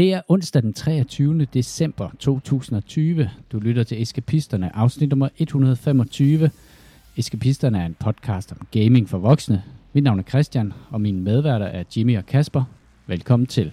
Det er onsdag den 23. december 2020. Du lytter til Eskapisterne, afsnit nummer 125. Eskapisterne er en podcast om gaming for voksne. Mit navn er Christian, og mine medværter er Jimmy og Kasper. Velkommen til.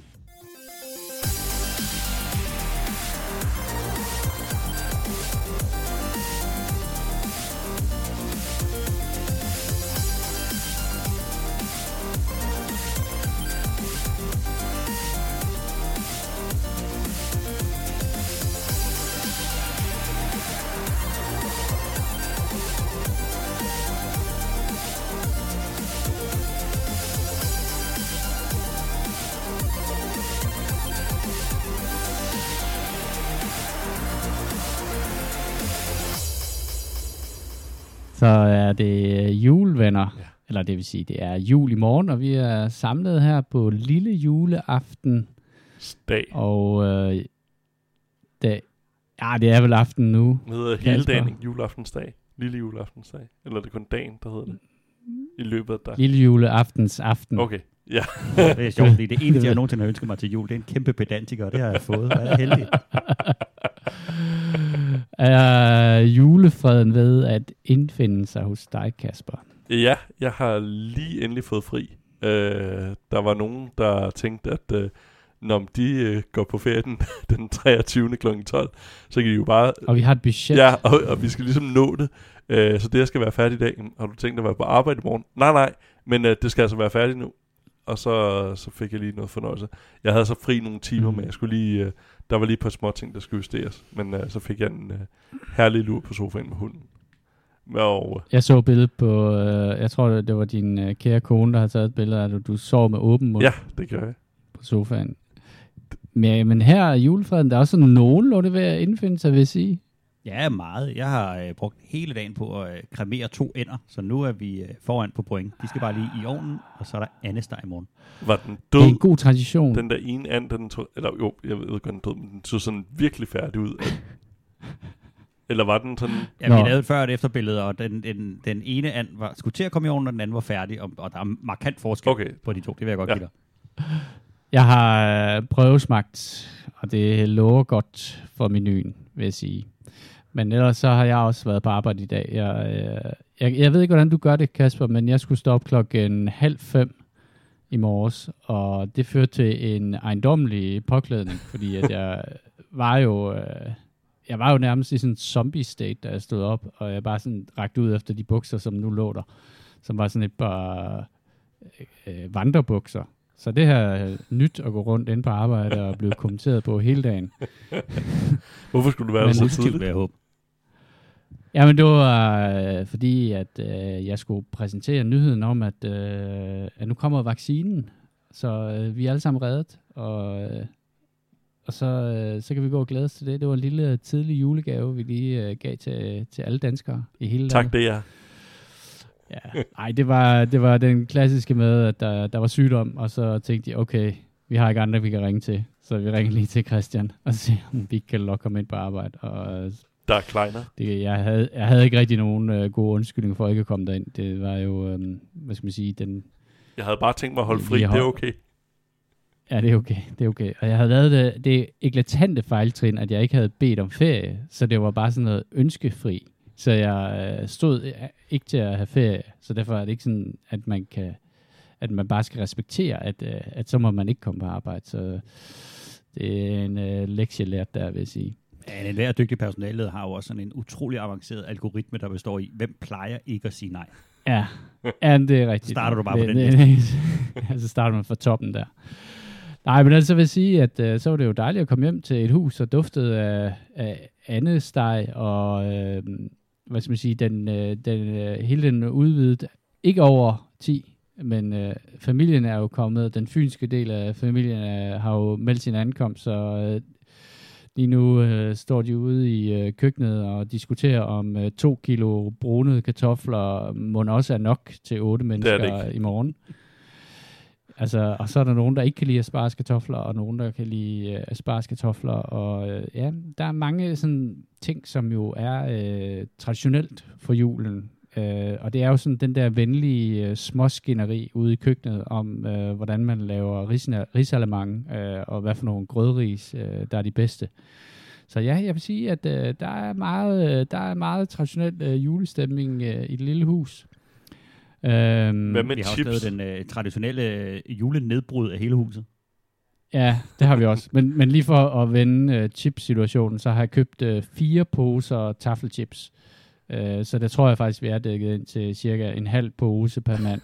Det vil sige, det er jul i morgen, og vi er samlet her på lille juleaften. Dag. Og øh, det, ja, det er vel aften nu. Det hedder hele dagen juleaftensdag. Lille juleaftensdag. Eller er det kun dagen, der hedder det? I løbet af dagen. Lille juleaftens aften. Okay, ja. Det er sjovt, fordi det eneste, jeg nogensinde har ønsket mig til jul, det er en kæmpe pedantiker, og det har jeg fået. Jeg er heldig. er julefreden ved at indfinde sig hos dig, Kasper? Ja, jeg har lige endelig fået fri. Øh, der var nogen, der tænkte, at øh, når de øh, går på ferie den, den 23. kl. 12, så kan de jo bare... Og vi har et budget. Ja, og, og vi skal ligesom nå det. Øh, så det, jeg skal være færdig i dag, har du tænkt at være på arbejde i morgen? Nej, nej, men øh, det skal altså være færdigt nu. Og så, så fik jeg lige noget fornøjelse. Jeg havde så fri nogle timer, Mm. men jeg skulle lige... Øh, der var lige et par små ting, der skulle justeres. Men øh, så fik jeg en øh, herlig lur på sofaen med hunden. Og, Jeg så et billede på, øh, jeg tror, det var din øh, kære kone, der har taget et billede af, at du sov med åben mund ja, det gør jeg. på sofaen. Men, men her er julefreden, der er også sådan nogenlunde ved at indfinde sig, vil jeg sige. Ja, meget. Jeg har øh, brugt hele dagen på at øh, kremere to ender, så nu er vi øh, foran på point. De skal bare lige i ovnen, og så er der andesteg i morgen. Var den Det er en død? god tradition. Den der ene and, den tog, eller jo, jeg ved godt, den død, men den så sådan virkelig færdig ud. eller var den sådan, Ja, Nå. vi lavede et før- og efterbillede, og den, den, den ene and var, skulle til at komme i ovnen, og den anden var færdig, og, og der er markant forskel Okay. på de to. Det vil jeg godt Ja. give dig. Jeg har øh, prøvesmagt, og det lover godt for menuen, vil jeg sige. Men ellers så har jeg også været på arbejde i dag. Jeg, øh, jeg, jeg ved ikke, hvordan du gør det, Kasper, men jeg skulle stå op klokken halv fem i morges, og det førte til en ejendommelig påklædning, fordi at jeg var jo... Øh, jeg var jo nærmest i sådan en zombie state, da jeg stod op, og jeg bare sådan rakte ud efter de bukser, som nu lå der, som var sådan et par øh, vandrebukser. Så det her er nyt at gå rundt ind på arbejde og blive kommenteret på hele dagen. hvorfor skulle du være Men så tidligt? vil jeg håbe. Jamen det var øh, fordi, at øh, jeg skulle præsentere nyheden om, at, øh, at nu kommer vaccinen. Så øh, vi er alle sammen reddet, og, øh, og så, øh, så kan vi gå og glæde os til det. Det var en lille tidlig julegave, vi lige øh, gav til, til alle danskere i hele Tak, landet. det er jeg. Ja. Ej, det var, det var den klassiske med, at der, der var sygdom, og så tænkte de, okay, vi har ikke andre, vi kan ringe til. Så vi ringer lige til Christian og siger, om vi ikke kan lokke ham ind på arbejde. Og øh, Der er kleiner. det, jeg, havde, jeg havde ikke rigtig nogen øh, gode undskyldninger for ikke at komme derind. Det var jo, øh, hvad skal man sige, den, Jeg havde bare tænkt mig at holde fri, det er okay. Ja, det er okay, det er okay. Og jeg havde lavet det, det eklatante fejltrin, at jeg ikke havde bedt om ferie, så det var bare sådan noget ønskefri. Så jeg øh, stod øh, ikke til at have ferie, så derfor er det ikke sådan, at man kan, at man bare skal respektere, at, øh, at så må man ikke komme på arbejde. Så det er en øh, lektie lært der, vil jeg sige. Ja, en hver dygtig personale har jo også sådan en utrolig avanceret algoritme, der består i, hvem plejer ikke at sige nej. Ja, ja det er rigtigt. Starter du bare på den det, ja, så starter man fra toppen der. Nej, men altså vil jeg sige, at øh, så var det jo dejligt at komme hjem til et hus, og duftede af, af andesteg, og øh, hvad skal man sige, den, øh, den, øh, hele den udvidet, ikke over 10, men øh, familien er jo kommet, den fynske del af familien øh, har jo meldt sin ankomst, så øh, lige nu øh, står de ude i øh, køkkenet og diskuterer om øh, to kilo brunede kartofler må også er nok til otte mennesker i morgen. Altså, og så er der nogen, der ikke kan lide aspargeskartofler, og nogen, der kan lide øh, aspargeskartofler, og øh, ja, der er mange sådan ting, som jo er øh, traditionelt for julen. Øh, og det er jo sådan den der venlige øh, småskinneri ude i køkkenet om, øh, hvordan man laver risalemang, øh, og hvad for nogle grødris, øh, der er de bedste. Så ja, jeg vil sige, at øh, der, er meget, øh, der er meget traditionel øh, julestemning øh, i det lille hus. Øhm, Hvad med Vi har også chips? lavet den øh, traditionelle øh, julenedbrud af hele huset. Ja, det har vi også. Men, men lige for at vende øh, chips-situationen, så har jeg købt øh, fire poser taffelchips. Øh, så der tror jeg faktisk, vi er dækket ind til cirka en halv pose per mand.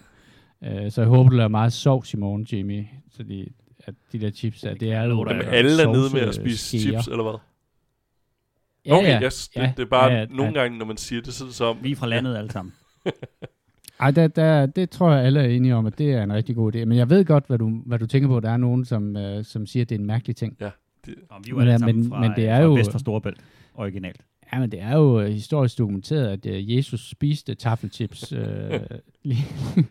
Øh, så jeg håber, du laver meget sovs i morgen, Jimmy. Så de, at de der chips der, det er dig, Jamen, alle er nede med at spise skeer. chips, eller hvad? Ja, okay, ja. yes, det, ja, det er bare ja, ja, nogle ja. gange, når man siger det, så er det som... Vi er fra landet alle sammen. Ej, der, der, det tror jeg, alle er enige om, at det er en rigtig god idé. Men jeg ved godt, hvad du, hvad du tænker på. Der er nogen, som, øh, som siger, at det er en mærkelig ting. Og vi er jo Men alle ja, sammen men- fra, men det er fra jo- Vest for Storebælt, originalt. Ja, men det er jo øh, historisk dokumenteret, at øh, Jesus spiste taffelchips. øh, lige-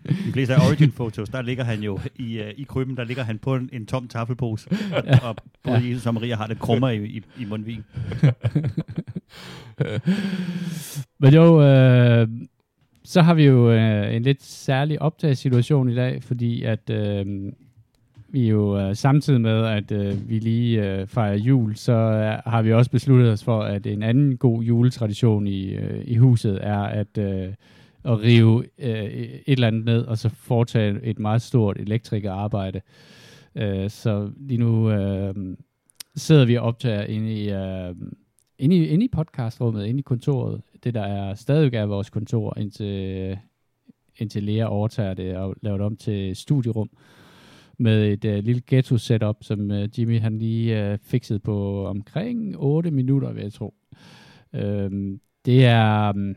De fleste af origin-fotos, der ligger han jo i, uh, i krybben, der ligger han på en, en tom taffelpose. Og, og både Ja. Jesus og Maria har det krummer i, i, i mundvin. Men jo, øh, så har vi jo øh, en lidt særlig optagssituation i dag, fordi at øh, vi jo øh, samtidig med, at øh, vi lige øh, fejrer jul, så øh, har vi også besluttet os for, at en anden god juletradition i, øh, i huset er at, øh, at rive øh, et eller andet ned, og så foretage et meget stort elektrikerarbejde. Øh, så lige nu øh, sidder vi og optager inde i... Øh, inde i, inde i podcastrummet, inde i kontoret, det der er stadigvæk er vores kontor, indtil, indtil Lea overtager det og laver det om til studierum med et uh, lille ghetto setup, som uh, Jimmy han lige uh, fikset på omkring 8 minutter, vil jeg tro. Øhm, det er... Um,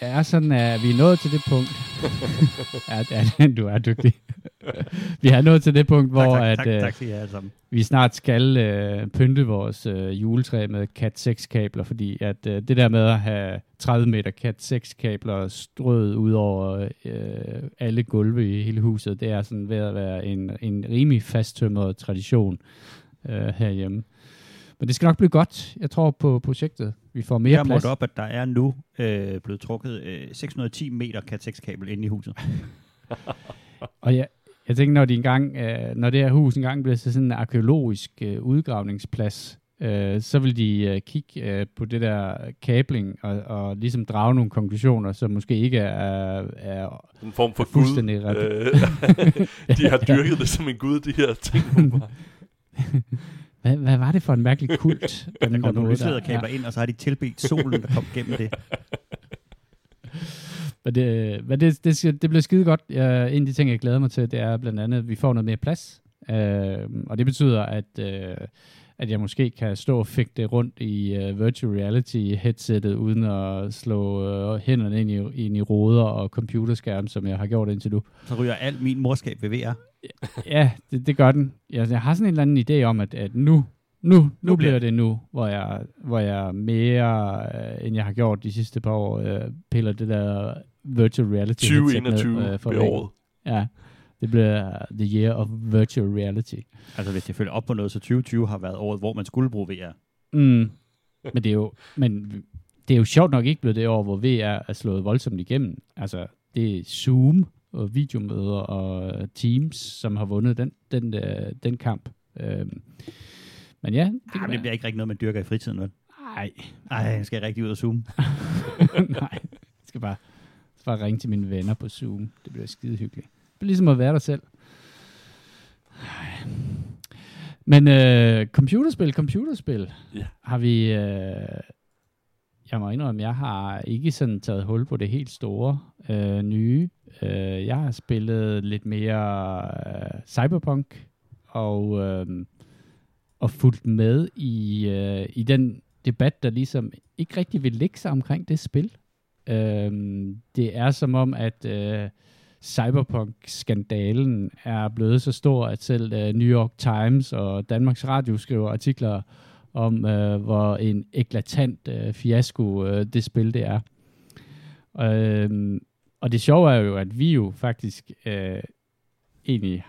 er sådan, at vi er nået til det punkt. ja, ja, du er dygtig. vi er nået til det punkt, hvor tak, at, tak, øh, tak, jeg alle sammen. vi snart skal øh, pynte vores øh, juletræ med Cat 6 kabler, fordi at øh, det der med at have 30 meter Cat 6 kabler strøget ud over øh, alle gulve i hele huset, det er sådan ved at være en, en rimelig fasttømret tradition øh, herhjemme. Men det skal nok blive godt. Jeg tror på projektet. Vi får mere Jeg plads. målt op, at der er nu øh, blevet trukket øh, 610 meter cat 6 kabel ind i huset. Og jeg, jeg tænker, når, de engang, øh, når det her hus engang bliver til sådan en arkeologisk øh, udgravningsplads, øh, så vil de øh, kigge øh, på det der kabling og, og ligesom drage nogle konklusioner, som måske ikke er, er En form for gud. fuldstændig ret. Øh, de har dyrket det som en gud, de her ting. Hvad, hvad var det for en mærkelig kult? Der den kom nogle nåede lysleder kabler ind, og så har de tilbedt solen, der kom gennem det. Men det, men det, det, det bliver skide godt. Jeg, en af de ting, jeg glæder mig til, det er blandt andet, at vi får noget mere plads. Øh, og det betyder, at, øh, at jeg måske kan stå og fægte rundt i uh, virtual reality headsettet, uden at slå uh, hænderne ind i, ind i ruder og computerskærm, som jeg har gjort indtil nu. Så ryger alt min morskab ved VR. Ja, det, det gør den. Jeg, jeg har sådan en eller anden idé om, at, at nu, nu, nu, Nu bliver det nu, hvor jeg, hvor jeg mere, øh, end jeg har gjort de sidste par år, øh, piller det der virtual reality headset ned, 2021 øh, for året. Ja, det bliver the year of virtual reality. Altså hvis jeg følger op på noget, så 2020 har været året, hvor man skulle bruge VR. Mm. Men det er jo, men det er jo sjovt nok ikke blevet det år, hvor VR er slået voldsomt igennem. Altså, det er Zoom og videomøder og Teams, som har vundet den, den, øh, den kamp. Øhm. Men ja, det ah, det bliver ikke rigtig noget, man dyrker i fritiden, vel? Nej, Ej, jeg skal rigtig ud og zoome. nej. Jeg skal bare, skal bare ringe til mine venner på Zoom. Det bliver skide hyggeligt. Ligesom at være der selv. Men øh, computerspil, computerspil, Ja. har vi... Øh, jeg må indrømme, jeg har ikke sådan taget hul på det helt store øh, nye. Øh, jeg har spillet lidt mere øh, Cyberpunk, og, øh, og fulgt med i, øh, i den debat, der ligesom ikke rigtig vil lægge sig omkring det spil. Øh, det er som om, at øh, Cyberpunk-skandalen er blevet så stor, at selv øh, New York Times og Danmarks Radio skriver artikler om, øh, hvor en eklatant øh, fiasko øh, det spil det er. Øh, og det sjove er jo, at vi jo faktisk øh, egentlig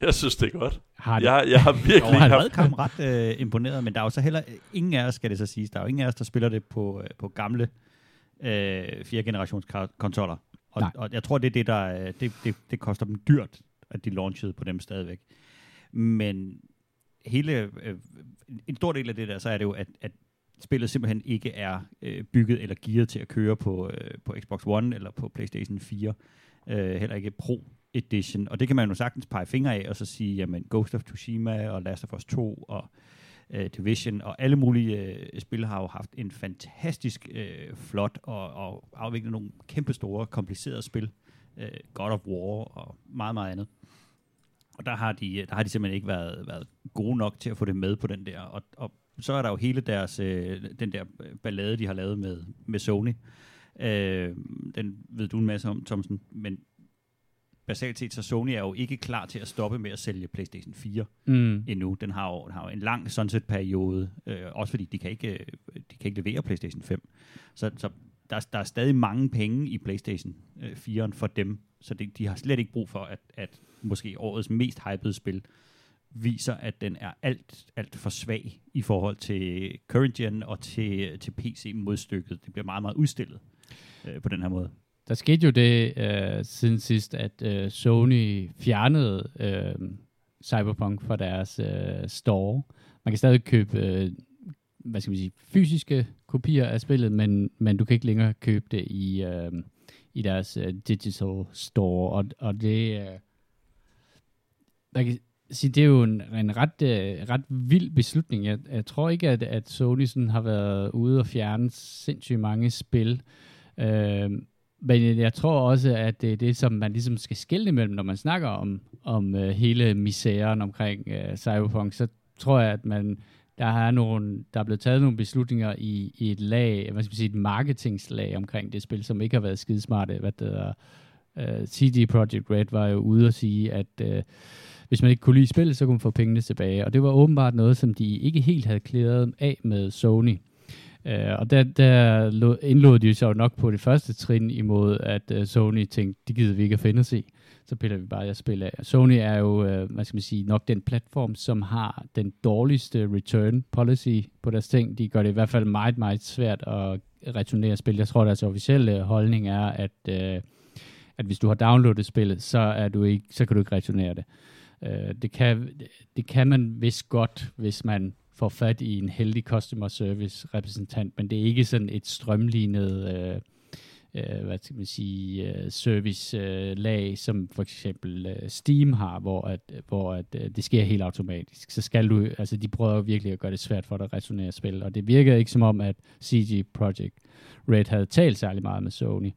Jeg synes, det er godt. har det. Jeg, jeg har virkelig Og han haft... kam ret øh, imponeret, men der er jo så heller ingen af os, skal det så siges, der er jo ingen af os, der spiller det på, øh, på gamle øh, fjerde generations konsoller. Og, Nej. og jeg tror, det er det, der øh, det, det, det koster dem dyrt, at de launchede på dem stadigvæk. Men hele, øh, en stor del af det der, så er det jo, at, at spillet simpelthen ikke er øh, bygget eller gearet til at køre på, øh, på Xbox One eller på PlayStation 4. Øh, heller ikke Pro Edition. Og det kan man jo sagtens pege fingre af, og så sige, jamen Ghost of Tsushima og Last of Us 2 og øh, Division og alle mulige øh, spil har jo haft en fantastisk øh, flot og, og afviklet nogle kæmpe store, komplicerede spil. Øh, God of War og meget, meget andet. Og der har de, der har de simpelthen ikke været, været gode nok til at få det med på den der. Og, og så er der jo hele deres, øh, den der ballade, de har lavet med, med Sony. Øh, den ved du en masse om, Thomsen. Men basalt set, så Sony er jo ikke klar til at stoppe med at sælge PlayStation 4 Mm. endnu. Den har jo, den har jo en lang sunset-periode, øh, også fordi de kan, ikke, øh, de kan ikke levere PlayStation 5. Så, så der, der er stadig mange penge i PlayStation øh, 4'eren for dem, så det, de har slet ikke brug for, at, at måske årets mest hypede spil viser, at den er alt, alt for svag i forhold til current gen og til, til PC-modstykket. Det bliver meget, meget udstillet øh, på den her måde. Der skete jo det øh, siden sidst, at øh, Sony fjernede øh, Cyberpunk fra deres øh, store. Man kan stadig købe øh, hvad skal man sige, fysiske kopier af spillet, men, men du kan ikke længere købe det i, øh, i deres øh, digital store. Og, og det, øh, man kan sige, det er jo en, en ret, øh, ret vild beslutning. Jeg, jeg tror ikke, at, at Sony sådan har været ude og fjerne sindssygt mange spil. Øh, men øh, jeg tror også, at det er det, som man ligesom skal skille imellem, når man snakker om, om øh, hele misæren omkring øh, Cyberpunk. Så tror jeg, at man, der, er nogle, der er blevet taget nogle beslutninger i, i et lag, hvad skal man sige, et marketingslag omkring det spil, som ikke har været skidesmarte. Hvad det er. Øh, CD Projekt Red var jo ude og sige, at øh, hvis man ikke kunne lide spillet, så kunne man få pengene tilbage. Og det var åbenbart noget, som de ikke helt havde klæret af med Sony. Uh, og der, der indlod de sig jo nok på det første trin imod, at uh, Sony tænkte, det gider vi ikke at finde os i. Så piller vi bare jeres spil af. Sony er jo, uh, hvad skal man sige, nok den platform, som har den dårligste return policy på deres ting. De gør det i hvert fald meget, meget svært at returnere spil. Jeg tror, deres officielle holdning er, at, uh, at hvis du har downloadet spillet, så, er du ikke, så kan du ikke returnere det. Uh, det, kan, det kan man vist godt, hvis man får fat i en heldig customer service repræsentant, men det er ikke sådan et strømlignet øh, øh, hvad skal man sige, øh, service øh, lag, som for eksempel øh, Steam har, hvor, at, hvor at, øh, det sker helt automatisk. Så skal du, altså de prøver virkelig at gøre det svært for dig at returnere spil, og det virker ikke som om, at CG Project Red havde talt særlig meget med Sony.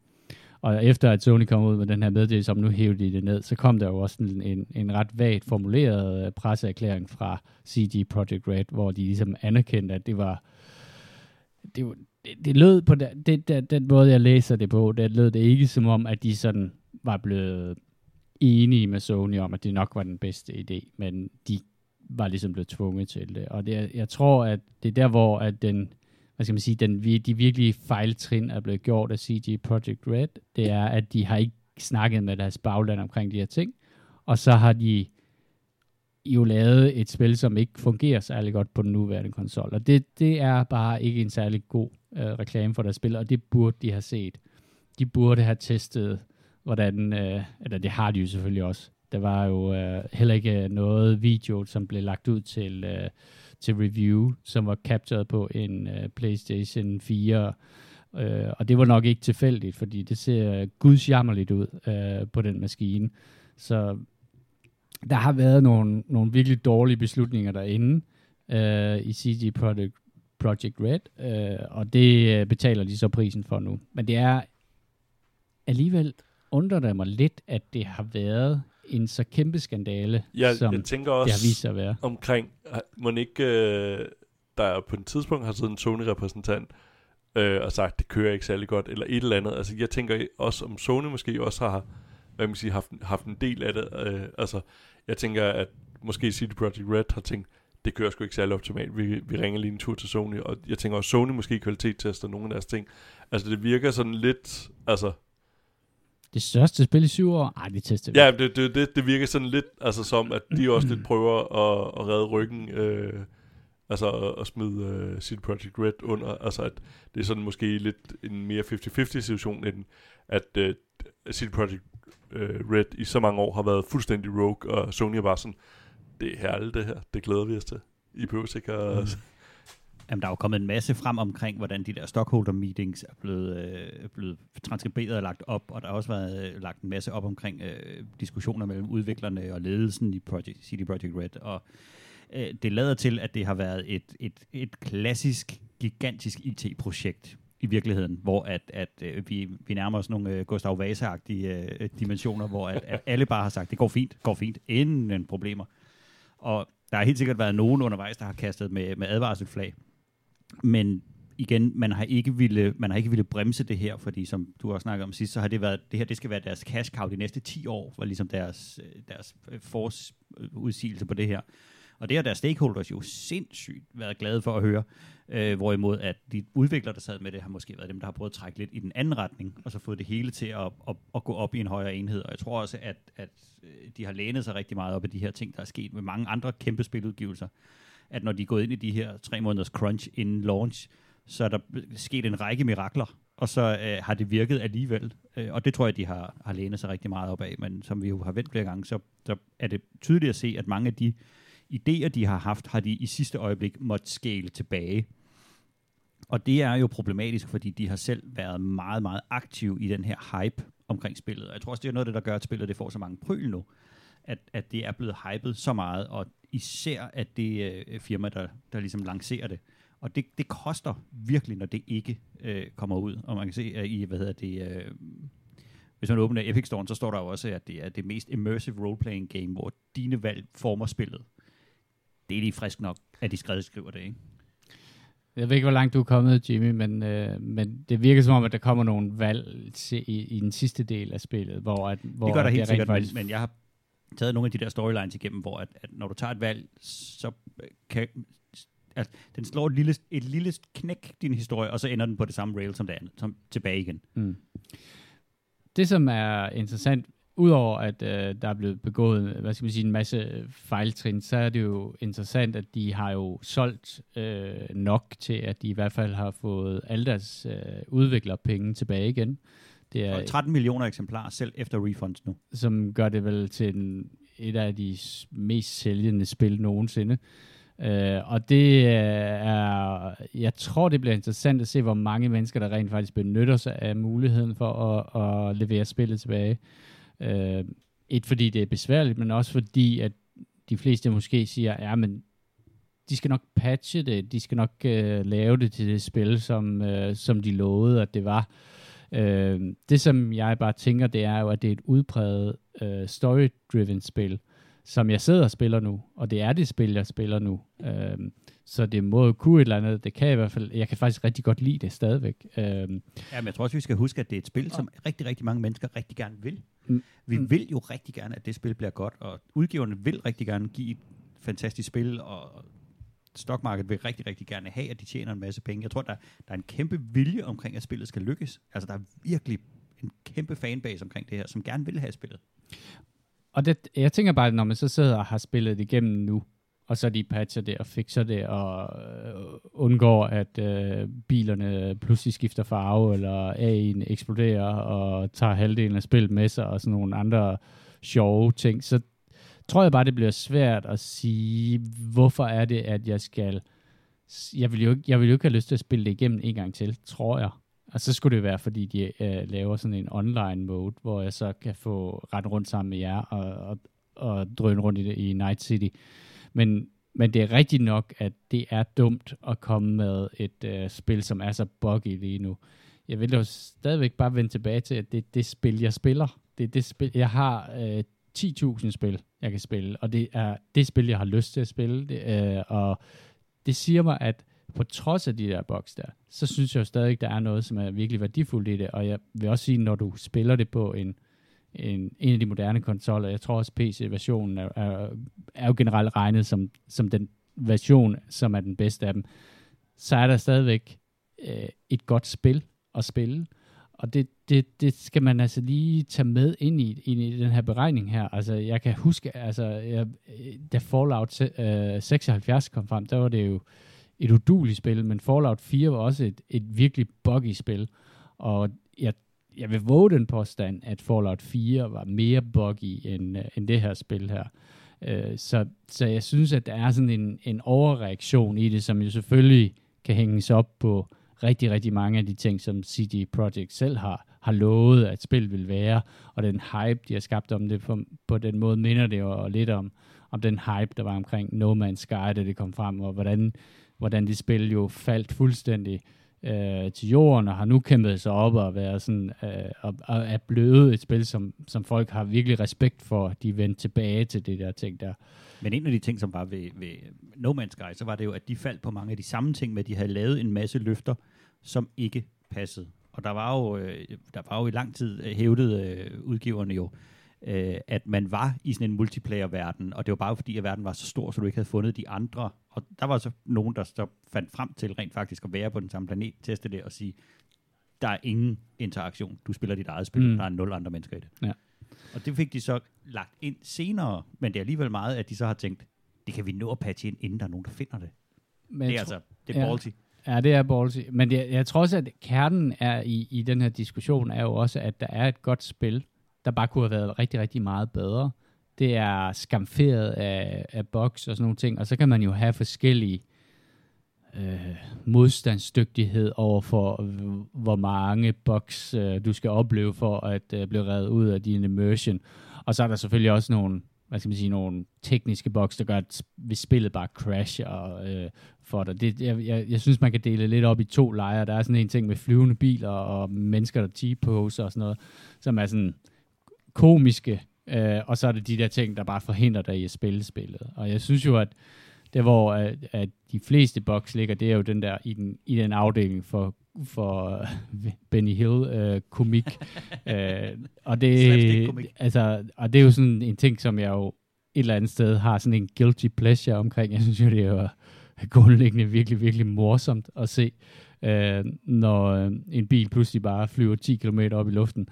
Og efter at Sony kom ud med den her meddelelse om, nu hæver de det ned, så kom der jo også en, en, en ret vagt formuleret øh, presseerklæring fra CD Projekt Red, hvor de ligesom anerkendte, at det var, det, det, det lød på det, det, den, den måde, jeg læser det på, det lød det ikke som om, at de sådan var blevet enige med Sony om, at det nok var den bedste idé, men de var ligesom blevet tvunget til det. Og det, jeg tror, at det er der, hvor at den, hvad skal man sige, den, vi- de virkelige fejltrin er blevet gjort af CG Project Red, det er, at de har ikke snakket med deres bagland omkring de her ting, og så har de jo lavet et spil, som ikke fungerer særlig godt på den nuværende konsol. Og det, det er bare ikke en særlig god øh, reklame for deres spil, og det burde de have set. De burde have testet, hvordan, øh, eller det har de jo selvfølgelig også. Der var jo øh, heller ikke noget video, som blev lagt ud til, øh, til review, som var captured på en øh, PlayStation 4, øh, og det var nok ikke tilfældigt, fordi det ser gudsjammerligt ud øh, på den maskine. Så der har været nogle, nogle virkelig dårlige beslutninger derinde øh, i CG Project, Project Red, øh, og det øh, betaler de så prisen for nu. Men det er alligevel undrer det mig lidt, at det har været en så kæmpe skandale, Jeg, som jeg tænker det har også vist sig at være. omkring, må ikke, øh, der på et tidspunkt har siddet en Sony-repræsentant øh, og sagt, det kører ikke særlig godt, eller et eller andet. Altså, jeg tænker også, om Sony måske også har hvad man siger, haft, haft en del af det. Øh, altså, jeg tænker, at måske CD Projekt Red har tænkt, det kører sgu ikke særlig optimalt. Vi, vi ringer lige en tur til Sony, og jeg tænker også, Sony måske kvalitetstester nogle af deres ting. Altså, det virker sådan lidt, altså, Det største spil i syv år? Ej, det tester vi. Ja, det, det, det, det virker sådan lidt altså, som, at de også lidt prøver at, at redde ryggen øh, Altså at, at smide uh, CD Projekt Red under. Altså at det er sådan måske lidt en mere 50-50 situation, end at uh, CD Projekt uh, Red i så mange år har været fuldstændig rogue, og Sony er bare sådan, det er herligt det her, det glæder vi os til. I behøver ikke at... Mm. Jamen, der er jo kommet en masse frem omkring, hvordan de der stockholder meetings er blevet, øh, blevet transkriberet og lagt op, og der har også været øh, lagt en masse op omkring øh, diskussioner mellem udviklerne og ledelsen i Project, CD Projekt Red, og øh, det lader til, at det har været et, et, et klassisk, gigantisk IT-projekt i virkeligheden, hvor at, at øh, vi, vi nærmer os nogle øh, Gustav Vasa-agtige øh, dimensioner, hvor at, at alle bare har sagt, det går fint, går fint, ingen problemer. Og der har helt sikkert været nogen undervejs, der har kastet med, med advarselflag. Men igen, man har ikke ville, man har ikke ville bremse det her, fordi som du har snakket om sidst, så har det været, det her det skal være deres cash cow de næste 10 år, var ligesom deres, øh, deres øh, force udsigelse på det her. Og det har deres stakeholders jo sindssygt været glade for at høre, øh, hvorimod at de udviklere, der sad med det, har måske været dem, der har prøvet at trække lidt i den anden retning, og så fået det hele til at, at, at gå op i en højere enhed. Og jeg tror også, at, at øh, de har lænet sig rigtig meget op af de her ting, der er sket med mange andre kæmpe spiludgivelser. At når de er gået ind i de her tre måneders crunch inden launch, så er der sket en række mirakler, og så øh, har det virket alligevel. Øh, og det tror jeg, de har, har lænet sig rigtig meget op af. Men som vi jo har vendt flere gange, så, så er det tydeligt at se, at mange af de idéer, de har haft, har de i sidste øjeblik måtte skale tilbage. Og det er jo problematisk, fordi de har selv været meget, meget aktive i den her hype omkring spillet. Og jeg tror også, det er noget af det, der gør, at spillet det får så mange pryl nu. At, at det er blevet hypet så meget, og især at det øh, firma, der, der ligesom lancerer det. Og det, det koster virkelig, når det ikke øh, kommer ud. Og man kan se at i, hvad hedder det, øh, hvis man åbner Epic Store, så står der jo også, at det er det mest immersive role-playing game, hvor dine valg former spillet det er lige frisk nok, at de skrevet skriver det, ikke? Jeg ved ikke, hvor langt du er kommet, Jimmy, men, øh, men det virker som om, at der kommer nogle valg til, i, i den sidste del af spillet, hvor, at, hvor det gør der helt sikkert, faktisk... men, men jeg har taget nogle af de der storylines igennem, hvor at, at når du tager et valg, så øh, kan, at den slår et lille, et lille knæk din historie, og så ender den på det samme rail som det andet, som tilbage igen. Mm. Det, som er interessant udover at øh, der er blevet begået hvad skal man sige, en masse fejltrin, så er det jo interessant, at de har jo solgt øh, nok til, at de i hvert fald har fået alle deres øh, udviklerpenge tilbage igen. Det er, 13 millioner eksemplarer selv efter refunds nu. Som gør det vel til en, et af de mest sælgende spil nogensinde. Uh, og det er, jeg tror, det bliver interessant at se, hvor mange mennesker, der rent faktisk benytter sig af muligheden for at, at levere spillet tilbage. Øh, et, fordi det er besværligt, men også fordi, at de fleste måske siger, ja, men de skal nok patche det, de skal nok øh, lave det til det spil, som, øh, som de lovede, at det var. Øh, det, som jeg bare tænker, det er jo, at det er et udpræget øh, story-driven spil, som jeg sidder og spiller nu, og det er det spil, jeg spiller nu. Øh, så det må jo kunne et eller andet. Det kan i hvert fald, jeg kan faktisk rigtig godt lide det stadigvæk. Øhm. Ja, men jeg tror også, vi skal huske, at det er et spil, som rigtig, rigtig mange mennesker rigtig gerne vil. Mm. Vi mm. vil jo rigtig gerne, at det spil bliver godt, og udgiverne vil rigtig gerne give et fantastisk spil, og stokmarkedet vil rigtig, rigtig gerne have, at de tjener en masse penge. Jeg tror, der, der er en kæmpe vilje omkring, at spillet skal lykkes. Altså, der er virkelig en kæmpe fanbase omkring det her, som gerne vil have spillet. Og det, jeg tænker bare, når man så sidder og har spillet det igennem nu, og så de patcher det og fikser det og øh, undgår, at øh, bilerne pludselig skifter farve, eller AI'en eksploderer og tager halvdelen af spillet med sig, og sådan nogle andre sjove ting, så tror jeg bare, det bliver svært at sige, hvorfor er det, at jeg skal... Jeg vil jo, jeg vil jo ikke have lyst til at spille det igennem en gang til, tror jeg. Og så skulle det være, fordi de øh, laver sådan en online mode, hvor jeg så kan få ret rundt sammen med jer og, og, og drøne rundt i, i Night City. Men, men det er rigtigt nok, at det er dumt at komme med et øh, spil, som er så buggy lige nu. Jeg vil jo stadigvæk bare vende tilbage til, at det er det spil, jeg spiller. Det er det spil, jeg har øh, 10.000 spil, jeg kan spille, og det er det spil, jeg har lyst til at spille. Det, øh, og det siger mig, at på trods af de der boks der, så synes jeg jo stadig, der er noget, som er virkelig værdifuldt i det. Og jeg vil også sige, når du spiller det på en en, en af de moderne konsoller. Jeg tror også, PC-versionen er, er, er jo generelt regnet som, som den version, som er den bedste af dem. Så er der stadigvæk øh, et godt spil at spille og det, det, det skal man altså lige tage med ind i, ind i den her beregning her. Altså, jeg kan huske, altså, jeg, da Fallout øh, 76 kom frem, der var det jo et uduligt spil, men Fallout 4 var også et, et virkelig buggy spil. Og jeg, jeg vil våge den påstand, at Fallout 4 var mere buggy end, øh, end det her spil her. Øh, så, så jeg synes, at der er sådan en, en overreaktion i det, som jo selvfølgelig kan hænges op på rigtig, rigtig mange af de ting, som CD Projekt selv har, har lovet, at spil vil være, og den hype, de har skabt om det, på, på den måde minder det jo lidt om, om den hype, der var omkring No Man's Sky, da det kom frem, og hvordan, hvordan det spil jo faldt fuldstændig øh, til jorden, og har nu kæmpet sig op og, været sådan, øh, og, og er blevet et spil, som, som folk har virkelig respekt for, de vendte tilbage til det der ting der. Men en af de ting, som var ved, ved No Man's Sky, så var det jo, at de faldt på mange af de samme ting med, at de havde lavet en masse løfter, som ikke passede. Og der var jo, øh, der var jo i lang tid øh, hævdet øh, udgiverne jo, øh, at man var i sådan en multiplayer-verden, og det var bare fordi, at verden var så stor, så du ikke havde fundet de andre. Og der var så nogen, der så fandt frem til rent faktisk at være på den samme planet, teste det og sige, der er ingen interaktion. Du spiller dit eget spil, mm. der er nul andre mennesker i det. Ja. Og det fik de så lagt ind senere, men det er alligevel meget, at de så har tænkt, det kan vi nå at patche ind, inden der er nogen, der finder det. Men det er altså, det er ja. ballsy. Ja, det er ballsy. Men jeg, jeg tror også, at kernen er i, i den her diskussion er jo også, at der er et godt spil, der bare kunne have været rigtig, rigtig meget bedre. Det er skamferet af, af box og sådan nogle ting, og så kan man jo have forskellige øh, modstandsdygtighed over for, øh, hvor mange boks øh, du skal opleve for at øh, blive reddet ud af din immersion. Og så er der selvfølgelig også nogle, hvad skal man sige, nogle tekniske boks, der gør, at hvis spillet bare crasher øh, for dig. Det, jeg, jeg, jeg synes, man kan dele lidt op i to lejre. Der er sådan en ting med flyvende biler og mennesker, der T-poser og sådan noget, som er sådan komiske, øh, og så er det de der ting, der bare forhindrer dig i at spille spillet. Og jeg synes jo, at der hvor at, at de fleste boks ligger, det er jo den der i den, i den afdeling for for uh, Benny Hill uh, komik. uh, og det altså og det er jo sådan en ting som jeg jo et eller andet sted har sådan en guilty pleasure omkring. Jeg synes jo det er grundlæggende virkelig virkelig morsomt at se uh, når uh, en bil pludselig bare flyver 10 km op i luften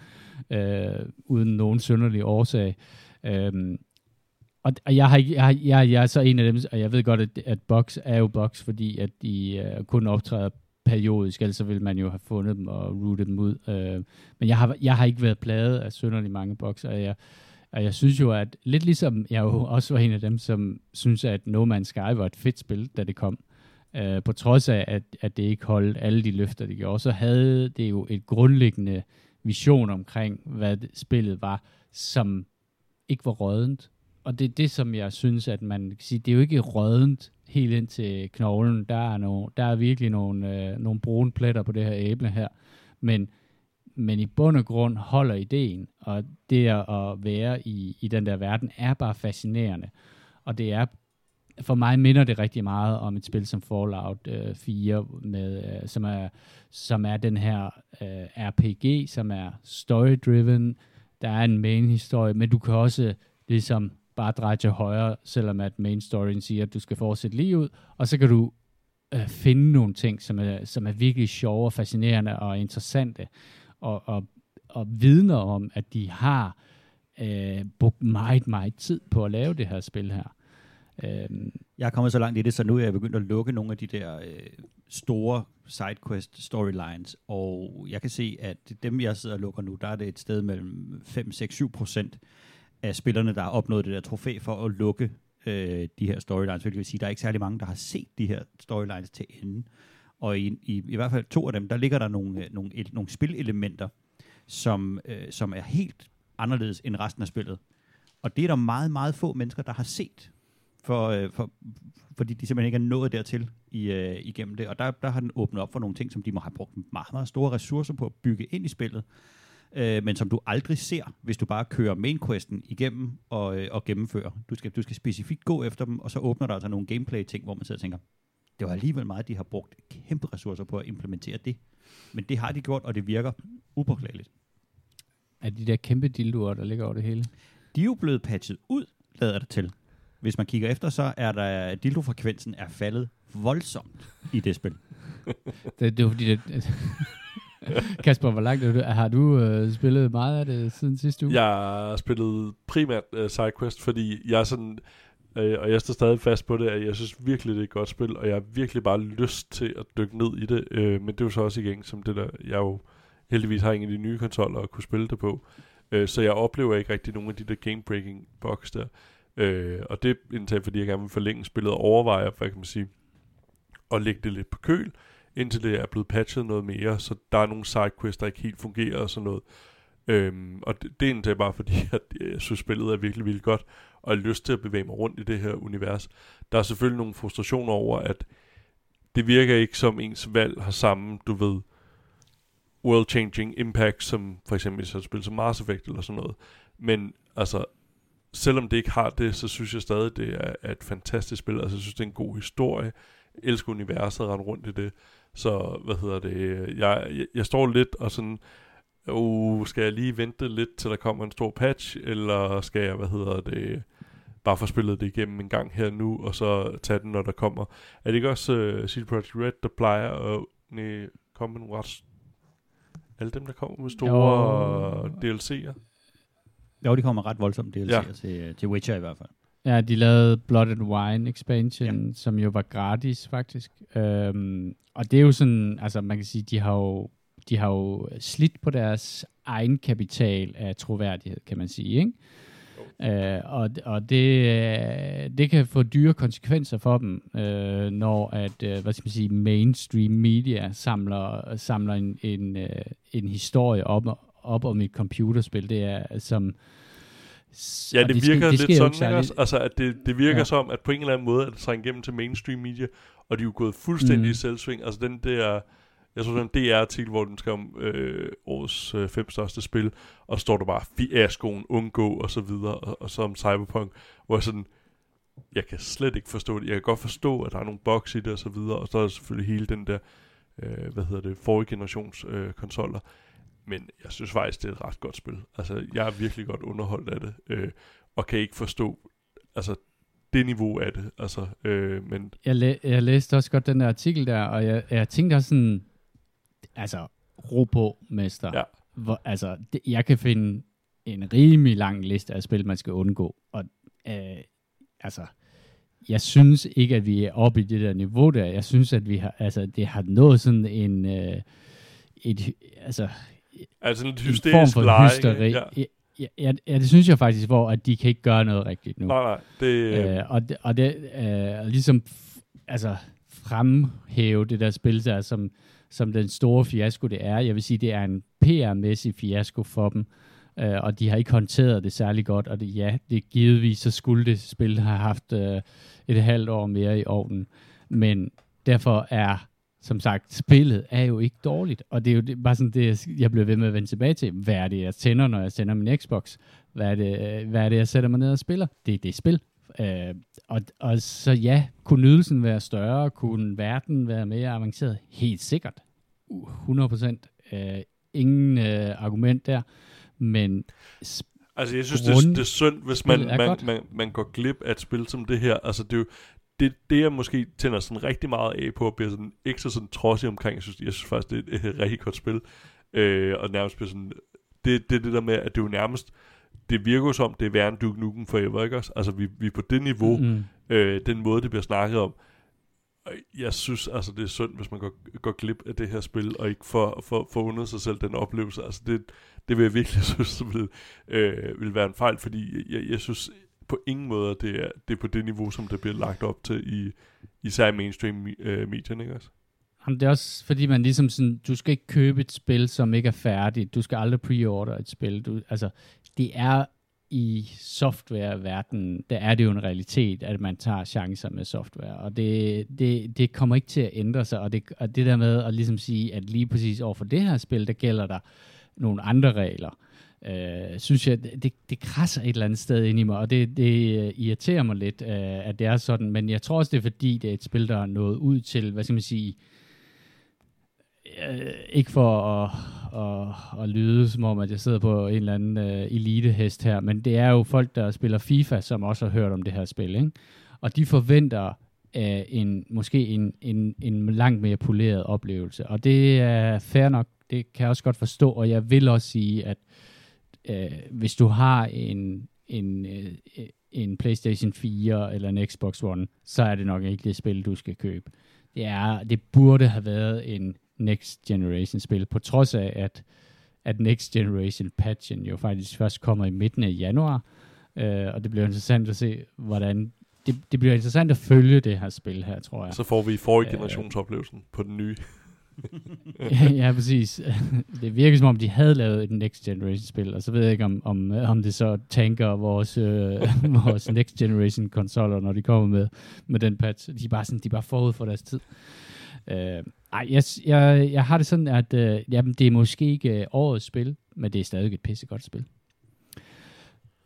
uh, uden nogen sønderlig årsag. Uh, og, og jeg, har, jeg, har, jeg, jeg er så en af dem, og jeg ved godt, at, at Box er jo Box, fordi at de uh, kun optræder periodisk, ellers så vil man jo have fundet dem og rootet dem ud. Uh, men jeg har, jeg har ikke været pladet af sønderlig mange Box, og jeg, og jeg synes jo, at lidt ligesom jeg jo også var en af dem, som synes, at No Man's Sky var et fedt spil, da det kom, uh, på trods af, at, at det ikke holdt alle de løfter, det gjorde, så havde det jo et grundlæggende vision omkring, hvad spillet var, som ikke var rådent og det er det, som jeg synes, at man kan sige, det er jo ikke rødent helt ind til knoglen. Der er, no, der er virkelig nogle, øh, nogle brune pletter på det her æble her. Men, men i bund og grund holder ideen, og det at være i, i den der verden, er bare fascinerende. Og det er, for mig minder det rigtig meget om et spil som Fallout øh, 4, med, øh, som, er, som er den her øh, RPG, som er story-driven. Der er en main-historie, men du kan også ligesom bare dreje til højre, selvom at main storyen siger, at du skal fortsætte lige ud, og så kan du øh, finde nogle ting, som er, som er virkelig sjove og fascinerende og interessante, og, og, og vidner om, at de har øh, brugt meget, meget tid på at lave det her spil her. Øh, Jeg er kommet så langt i det, så nu er jeg begyndt at lukke nogle af de der øh, store sidequest storylines, og jeg kan se, at dem, jeg sidder og lukker nu, der er det et sted mellem 5, 6, 7 procent, af spillerne, der har opnået det der trofæ for at lukke øh, de her storylines. Det vil sige, der er ikke særlig mange, der har set de her storylines til ende. Og i, i, i hvert fald to af dem, der ligger der nogle, øh, nogle, et, nogle spilelementer, som, øh, som er helt anderledes end resten af spillet. Og det er der meget, meget få mennesker, der har set, for, øh, for, fordi de simpelthen ikke er nået dertil i, øh, igennem det. Og der, der har den åbnet op for nogle ting, som de må have brugt meget, meget store ressourcer på at bygge ind i spillet, øh, men som du aldrig ser, hvis du bare kører main questen igennem og, øh, og gennemfører. Du skal, du skal specifikt gå efter dem, og så åbner der altså nogle gameplay-ting, hvor man sidder og tænker, det var alligevel meget, de har brugt kæmpe ressourcer på at implementere det. Men det har de gjort, og det virker upåklageligt. Er de der kæmpe dildoer, der ligger over det hele? De er jo blevet patchet ud, lader det til. Hvis man kigger efter, så er der dildo-frekvensen er faldet voldsomt i det spil. det, det er fordi, det, Kasper, hvor langt er du? Har du øh, spillet meget af det siden sidste uge? Jeg har spillet primært øh, SideQuest, fordi jeg er sådan... Øh, og jeg står stadig fast på det, at jeg synes virkelig, det er et godt spil, og jeg har virkelig bare lyst til at dykke ned i det. Øh, men det er jo så også igen som det der, jeg jo heldigvis har ingen af de nye konsoller at kunne spille det på. Øh, så jeg oplever ikke rigtig nogen af de der game-breaking bugs der. Øh, og det er indtil fordi jeg gerne vil forlænge spillet og overveje, hvad kan man sige, at lægge det lidt på køl, indtil det er blevet patchet noget mere, så der er nogle sidequests, der ikke helt fungerer og sådan noget. Øhm, og det, det er egentlig bare fordi, at øh, jeg synes, spillet er virkelig, virkelig godt, og jeg har lyst til at bevæge mig rundt i det her univers. Der er selvfølgelig nogle frustrationer over, at det virker ikke som ens valg har samme, du ved, world-changing impact, som for eksempel hvis jeg spiller som Mars Effect eller sådan noget. Men altså, selvom det ikke har det, så synes jeg stadig, det er, er et fantastisk spil. Altså, jeg synes, det er en god historie. Jeg elsker universet at rende rundt i det. Så, hvad hedder det, jeg, jeg, jeg står lidt og sådan, uh, skal jeg lige vente lidt, til der kommer en stor patch, eller skal jeg, hvad hedder det, bare få spillet det igennem en gang her nu, og så tage den, når der kommer. Er det ikke også uh, CD Projekt Red, der plejer at ne, komme nogle ret... Alle dem, der kommer med store DLC'er? Jo, de kommer ret voldsomt DLC'er Ja. til, til Witcher i hvert fald. Ja, de lavede Blood and Wine expansion, Ja. som jo var gratis faktisk. Øhm, og det er jo sådan, altså man kan sige, de har jo, de har jo slidt på deres egen kapital af troværdighed, kan man sige, ikke? Øh, og og det, øh, det kan få dyre konsekvenser for dem, øh, når at, øh, hvad skal man sige, mainstream media samler, samler en, en, øh, en historie op, op om et computerspil. Det er som... Ja, det, sker- virker lidt sker jo sådan, ikke også? Altså, at det, det virker Ja. som, at på en eller anden måde, at det trænger igennem til mainstream media, og de er jo gået fuldstændig Mm. i selvsving. Altså, den der, jeg tror, den DR-artikel, hvor den skrev om øh, årets øh, fem største spil, og står der bare fiaskoen, undgå, og så videre, og, og så om Cyberpunk, hvor jeg sådan, jeg kan slet ikke forstå det. Jeg kan godt forstå, at der er nogle bugs i det, og så videre, og så er der selvfølgelig hele den der, øh, hvad hedder det, forrige generations øh, konsoller. Men jeg synes faktisk, det er et ret godt spil. Altså, jeg er virkelig godt underholdt af det, øh, og kan ikke forstå, altså, det niveau af det. Altså, øh, men jeg, læ- jeg læste også godt den der artikel der, og jeg, jeg tænkte også sådan, altså, ro på, mester. Ja. Hvor, altså, det, jeg kan finde en rimelig lang liste af spil, man skal undgå. Og øh, altså, jeg synes ikke, at vi er oppe i det der niveau der. Jeg synes, at vi har, altså, det har nået sådan en, øh, et, altså, altså en lidt en form hysterisk for leje. hysteri. Ja. Ja. Ja, ja, det synes jeg faktisk, hvor at de kan ikke gøre noget rigtigt nu. Nej, nej. Det, øh, Øh, og det, og det øh, ligesom altså fremhæve det der spil der som, som den store fiasko det er. Jeg vil sige, det er en PR-mæssig fiasko for dem, øh, og de har ikke håndteret det særlig godt, og det, ja, det givetvis, så skulle det spil have haft øh, et halvt år mere i ovnen, men derfor er som sagt, spillet er jo ikke dårligt, og det er jo det, bare sådan det, jeg- bliver ved med at vende tilbage til. Hvad er det, jeg tænder, når jeg tænder min Xbox? Hvad er det, hvad er det jeg sætter mig ned og spiller? Det er det spil. Øh, og, og så ja, kunne nydelsen være større? Kunne verden være mere avanceret? Helt sikkert. Uh, 100 procent. Øh, ingen øh, argument der. Men Altså, jeg synes, det, det er synd, hvis man, man, man, man går glip af et spil som det her. Altså, det er jo, det, det jeg måske tænder sådan rigtig meget af på, og bliver sådan ekstra sådan trodsig omkring, jeg synes, jeg synes faktisk, det er et, et rigtig godt spil. Øh, og nærmest bliver sådan, det, det det der med, at det er jo nærmest, det virker som, det er værre end Duke Nukem Forever, ikke også? Altså, vi, vi er på det niveau, mm, øh, den måde, det bliver snakket om. Jeg synes altså, det er synd, hvis man går, går glip af det her spil, og ikke får, får, får undet sig selv den oplevelse. Altså, det, det vil jeg virkelig synes, vil, øh, vil være en fejl, fordi jeg, jeg synes på ingen måde, det er, det er på det niveau, som det bliver lagt op til i især i mainstream øh, medierne, ikke også? Jamen, det er også fordi, man ligesom sådan, du skal ikke købe et spil, som ikke er færdigt. Du skal aldrig pre-order et spil. Du, altså, det er i softwareverdenen, der er det jo en realitet, at man tager chancer med software, og det, det, det kommer ikke til at ændre sig, og det, og det der med at ligesom sige, at lige præcis over for det her spil, der gælder der nogle andre regler, øh, synes jeg, det, det krasser et eller andet sted ind i mig, og det, det øh, irriterer mig lidt, øh, at det er sådan, men jeg tror også, det er fordi, det er et spil, der er nået ud til, hvad skal man sige, øh, ikke for at, at, at lyde som om, at jeg sidder på en eller anden øh, elitehest her, men det er jo folk, der spiller FIFA, som også har hørt om det her spil, ikke? og de forventer øh, en, måske en, en, en langt mere poleret oplevelse, og det er fair nok, det kan jeg også godt forstå, og jeg vil også sige, at øh, hvis du har en, en, øh, en PlayStation 4 eller en Xbox One, så er det nok ikke det spil, du skal købe. Det, er, det burde have været en Next Generation spil, på trods af, at, at Next Generation patchen jo faktisk først kommer i midten af januar, øh, og det bliver interessant at se, hvordan det, det bliver interessant at følge det her spil her, tror jeg. Så får vi forrige generationsoplevelsen på den nye. Ja, præcis. Det virker som om, de havde lavet et Next Generation-spil, og så ved jeg ikke, om, om, om det så tanker vores, øh, vores Next Generation-konsoller, når de kommer med, med den patch. De er bare, sådan, de er bare forud for deres tid. Øh, ej, jeg, jeg, jeg har det sådan, at øh, jamen, det er måske ikke øh, årets spil, men det er stadig et pissegodt spil.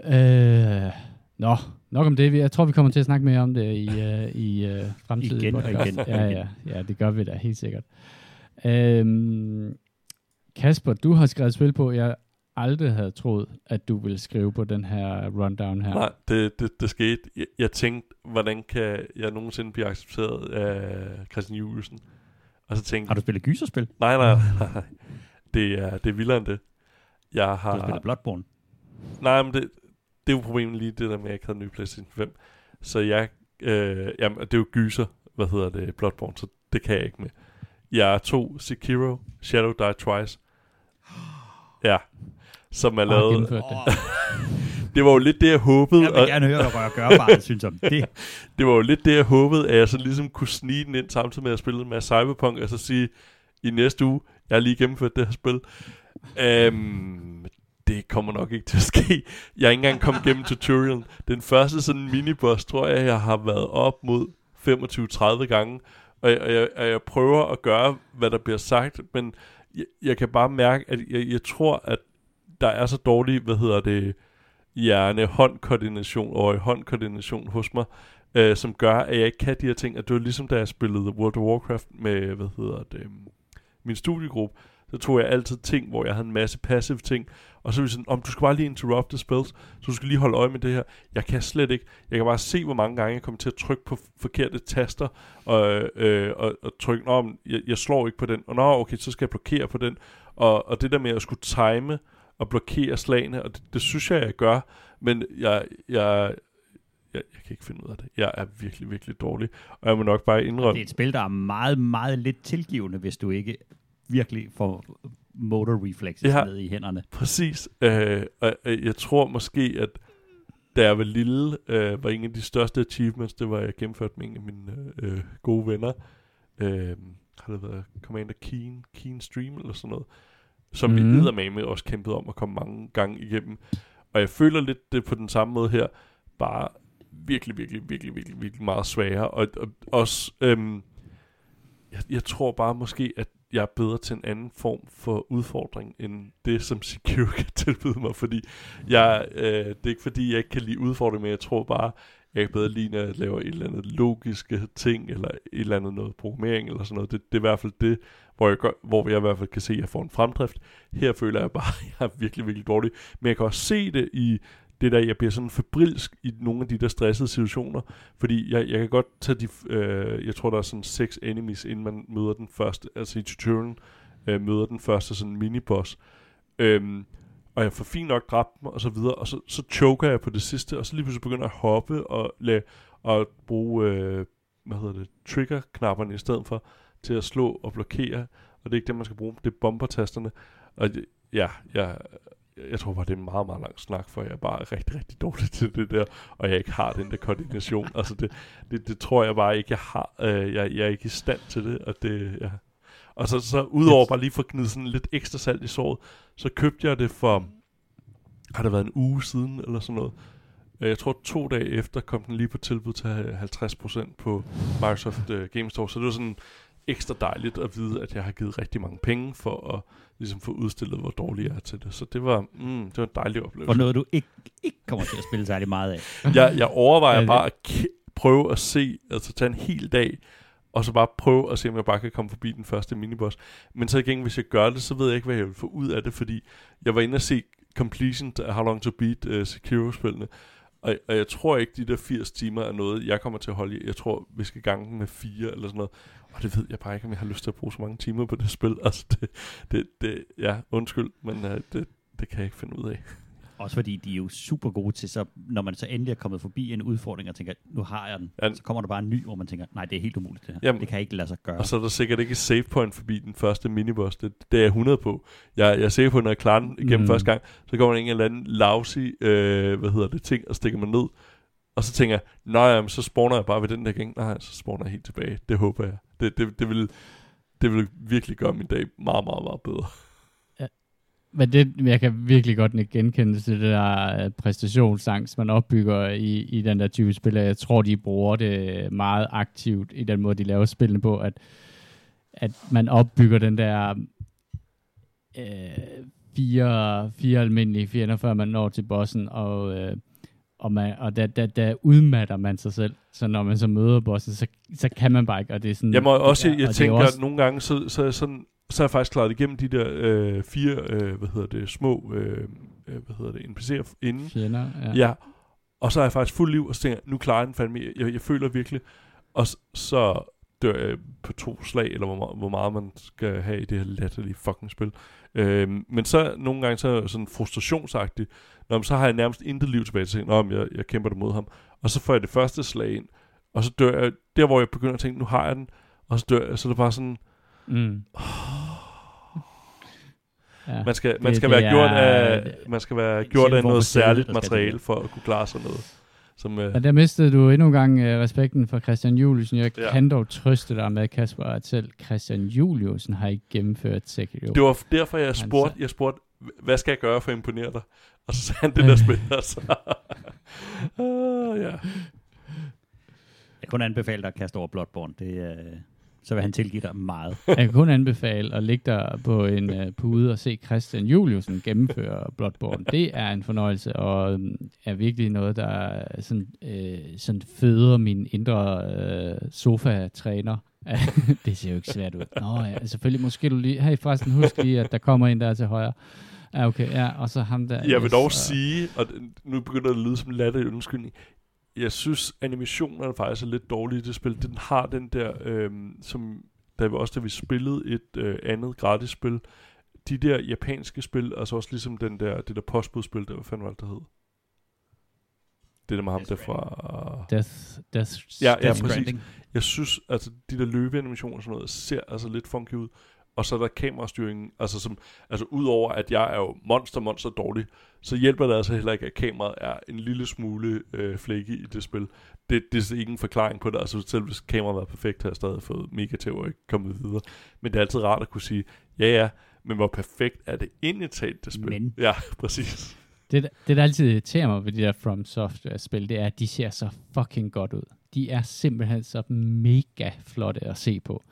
Øh, nå, nok om det. Jeg tror, vi kommer til at snakke mere om det i, uh, i uh, fremtiden. Igen og igen. Ja, ja, ja, det gør vi da helt sikkert. Øhm, Kasper, du har skrevet spil på, jeg aldrig havde troet, at du ville skrive på den her rundown her. Nej, det, det, det skete. Jeg, jeg tænkte, hvordan kan jeg nogensinde blive accepteret af Christian Juliusen? Og så tænkte Har du spillet gyserspil? Nej, nej, nej. Det er, det er vildere end det. Jeg har... Du har spillet Bloodborne? Nej, men det, det er jo problemet lige det der med, at jeg ikke havde en ny PlayStation 5. Så jeg... Øh, jamen, det er jo gyser, hvad hedder det, Bloodborne, så det kan jeg ikke med. Jeg to Sekiro, Shadow Die Twice. Ja. Som er lavet... det. det var jo lidt det, jeg håbede. Jeg vil gerne høre, hvad Rør Gørbarnet synes om det. det var jo lidt det, jeg håbede, at jeg så ligesom kunne snige den ind samtidig med at spille med Cyberpunk, og så sige, i næste uge, jeg har lige gennemført det her spil. Um, det kommer nok ikke til at ske. Jeg er ikke engang kommet gennem tutorialen. Den første sådan miniboss, tror jeg, jeg har været op mod 25-30 gange, og jeg, og, jeg, og jeg prøver at gøre, hvad der bliver sagt, men jeg, jeg kan bare mærke, at jeg, jeg tror, at der er så dårlig, hvad hedder det, hjerne-håndkoordination og håndkoordination hos mig, øh, som gør, at jeg ikke kan de her ting. At det var ligesom, da jeg spillede World of Warcraft med, hvad hedder det, min studiegruppe, så tog jeg altid ting, hvor jeg havde en masse passive ting, og så var sådan, om du skal bare lige interrupt the spells, så du skal lige holde øje med det her. Jeg kan slet ikke. Jeg kan bare se, hvor mange gange jeg kommer til at trykke på forkerte taster, og, øh, og, og trykke, nå, jeg, jeg slår ikke på den, og nå, okay, så skal jeg blokere på den. Og, og det der med at skulle time og blokere slagene, og det, det synes jeg, jeg gør, men jeg, jeg, jeg, jeg kan ikke finde ud af det. Jeg er virkelig, virkelig dårlig. Og jeg må nok bare indrømme... Det er et spil, der er meget, meget lidt tilgivende, hvis du ikke virkelig får motor reflexes ja, ned i hænderne. Præcis. Øh, og jeg tror måske, at da jeg var lille, øh, var en af de største achievements, det var, at jeg gennemførte med en af mine øh, gode venner. Øh, har det været Commander Keen, Keen Stream eller sådan noget, som mm. vi med også kæmpede om at komme mange gange igennem. Og jeg føler lidt det på den samme måde her, bare virkelig, virkelig, virkelig, virkelig, virkelig meget sværere. Og, og også, øhm, jeg, jeg tror bare måske, at jeg er bedre til en anden form for udfordring, end det, som Secure kan tilbyde mig, fordi jeg, øh, det er ikke fordi, jeg ikke kan lide udfordring, men jeg tror bare, jeg kan bedre lide, når jeg laver et eller andet logiske ting, eller et eller andet noget programmering, eller sådan noget. Det, det er i hvert fald det, hvor jeg, gør, hvor jeg i hvert fald kan se, at jeg får en fremdrift. Her føler jeg bare, at jeg er virkelig, virkelig dårlig. Men jeg kan også se det i det der, jeg bliver sådan febrilsk i nogle af de der stressede situationer, fordi jeg, jeg kan godt tage de, øh, jeg tror der er sådan seks enemies, inden man møder den første, altså i tutorialen, øh, møder den første sådan miniboss. Øhm, og jeg får fint nok dræbt dem, og så videre, og så, så choker jeg på det sidste, og så lige pludselig begynder jeg at hoppe og, lade, og bruge, øh, hvad hedder det, trigger-knapperne i stedet for, til at slå og blokere, og det er ikke det, man skal bruge, det er bombertasterne, og ja, jeg, jeg tror bare, det er en meget, meget lang snak, for jeg er bare rigtig, rigtig dårlig til det der, og jeg ikke har den der koordination. altså det, det, det tror jeg bare ikke, jeg har. Øh, jeg, jeg er ikke i stand til det, og det, ja. Og så, så udover bare lige for at gnide sådan lidt ekstra salt i såret, så købte jeg det for, har det været en uge siden, eller sådan noget. Øh, jeg tror to dage efter kom den lige på tilbud til 50% på Microsoft uh, Game Store, så det var sådan ekstra dejligt at vide, at jeg har givet rigtig mange penge for at ligesom få udstillet, hvor dårlig jeg er til det. Så det var, mm, det var en dejlig oplevelse. Og noget, du ikke, ikke kommer til at spille særlig meget af. jeg, jeg overvejer bare at prøve at se, altså tage en hel dag, og så bare prøve at se, om jeg bare kan komme forbi den første miniboss. Men så igen, hvis jeg gør det, så ved jeg ikke, hvad jeg vil få ud af det, fordi jeg var inde og se completion af How Long To Beat uh, Sekiro-spillene, Og, og jeg tror ikke, de der 80 timer er noget, jeg kommer til at holde i. Jeg tror, vi skal gange med fire eller sådan noget. Og det ved jeg bare ikke, om jeg har lyst til at bruge så mange timer på det spil. Altså, det, det, det ja, undskyld, men uh, det, det kan jeg ikke finde ud af. Også fordi de er jo super gode til, så når man så endelig er kommet forbi en udfordring og tænker, nu har jeg den, Ja. så kommer der bare en ny, hvor man tænker, nej, det er helt umuligt det her. Jamen, det kan ikke lade sig gøre. Og så er der sikkert ikke et save point forbi den første miniboss. Det, det er jeg 100 på. Jeg, jeg er sikker på, når jeg klarer den igennem Mm. mm. første gang, så kommer der en eller anden lousy, øh, hvad hedder det, ting, og stikker mig ned. Og så tænker jeg, nej, jamen, så spawner jeg bare ved den der gang. Nej, så spawner jeg helt tilbage. Det håber jeg. Det, det, det, vil, det vil virkelig gøre min dag meget, meget, meget bedre. Ja. Men det, jeg kan virkelig godt ikke genkende til det der øh, præstationsangst, man opbygger i, i den der type spil. Jeg tror, de bruger det meget aktivt i den måde, de laver spillene på, at, at man opbygger den der øh, fire, fire almindelige fjender, før man når til bossen, og, øh, og, man, og der, der, der udmatter man sig selv. Så når man så møder bossen, så, så kan man bare ikke, og det er sådan... Jeg må også, og jeg er tænker, også... at nogle gange, så, så, er jeg sådan, så er jeg faktisk klaret igennem de der øh, fire, øh, hvad hedder det, små, øh, øh, hvad hedder det, NPC'er inden. Fjender, ja. Ja. Og så er jeg faktisk fuld liv, og så tænker jeg, nu klarer jeg den fandme. Jeg, jeg føler virkelig. Og så dør jeg på to slag, eller hvor, meget- hvor meget man skal have i det her latterlige fucking spil. Øhm, men så nogle gange så sådan frustrationsagtig. Når man så har jeg nærmest intet liv tilbage til, Nå, men jeg, jeg kæmper det mod ham. Og så får jeg det første slag ind, og så dør jeg, der hvor jeg begynder at tænke, nu har jeg den, og så dør jeg, så er det bare sådan, Mm. Ja. man skal, man Det- skal det være er- gjort af, man skal være gjort af noget særligt materiale for at kunne klare sådan noget. Som, øh, Og der mistede du endnu en gang uh, respekten for Christian Juliusen. Jeg Ja. kan dog trøste dig med, Kasper, at selv Christian Juliusen har ikke gennemført Sekiro. Det var derfor, jeg Han spurgte, jeg spurgte, hvad skal jeg gøre for at imponere dig? Og så sagde han det der spil, og så... uh, ja. Jeg kan kun anbefale dig at kaste over Bloodborne. Det, øh, så vil han tilgive dig meget. Jeg kan kun anbefale at ligge der på en uh, pude og se Christian Juliusen gennemføre Bloodborne. Det er en fornøjelse, og um, er virkelig noget, der er sådan, øh, sådan føder min indre øh, sofa-træner. det ser jo ikke svært ud. Nå ja, selvfølgelig måske du lige... Hey, forresten, husk lige, at der kommer en der til højre. Ja, okay, ja, og så ham der. Jeg vil dog og- sige, og nu begynder det at lyde som latter undskyldning, jeg synes, animationerne faktisk er lidt dårlige i det spil. Den har den der, øhm, som da vi også da vi spillede et øh, andet gratis spil, de der japanske spil, altså også ligesom den der, det der postbudspil, der, hvad fanden var det, der hed? Det der med ham der fra... Death, Death, Ja, ja, Death præcis. Stranding. Jeg synes, altså de der løbeanimationer og sådan noget, ser altså lidt funky ud. Og så er der kamerastyringen, altså som, altså udover at jeg er jo monster, monster dårlig, så hjælper det altså heller ikke, at kameraet er en lille smule øh, flække i det spil. Det, det er ikke en forklaring på det, altså selv hvis kameraet var perfekt, har jeg stadig fået mega til at ikke komme videre. Men det er altid rart at kunne sige, ja ja, men hvor perfekt er det egentlig talt, det spil? Men. Ja, præcis. Det, det, der altid irriterer mig ved de der From Software-spil, det er, at de ser så fucking godt ud. De er simpelthen så mega flotte at se på.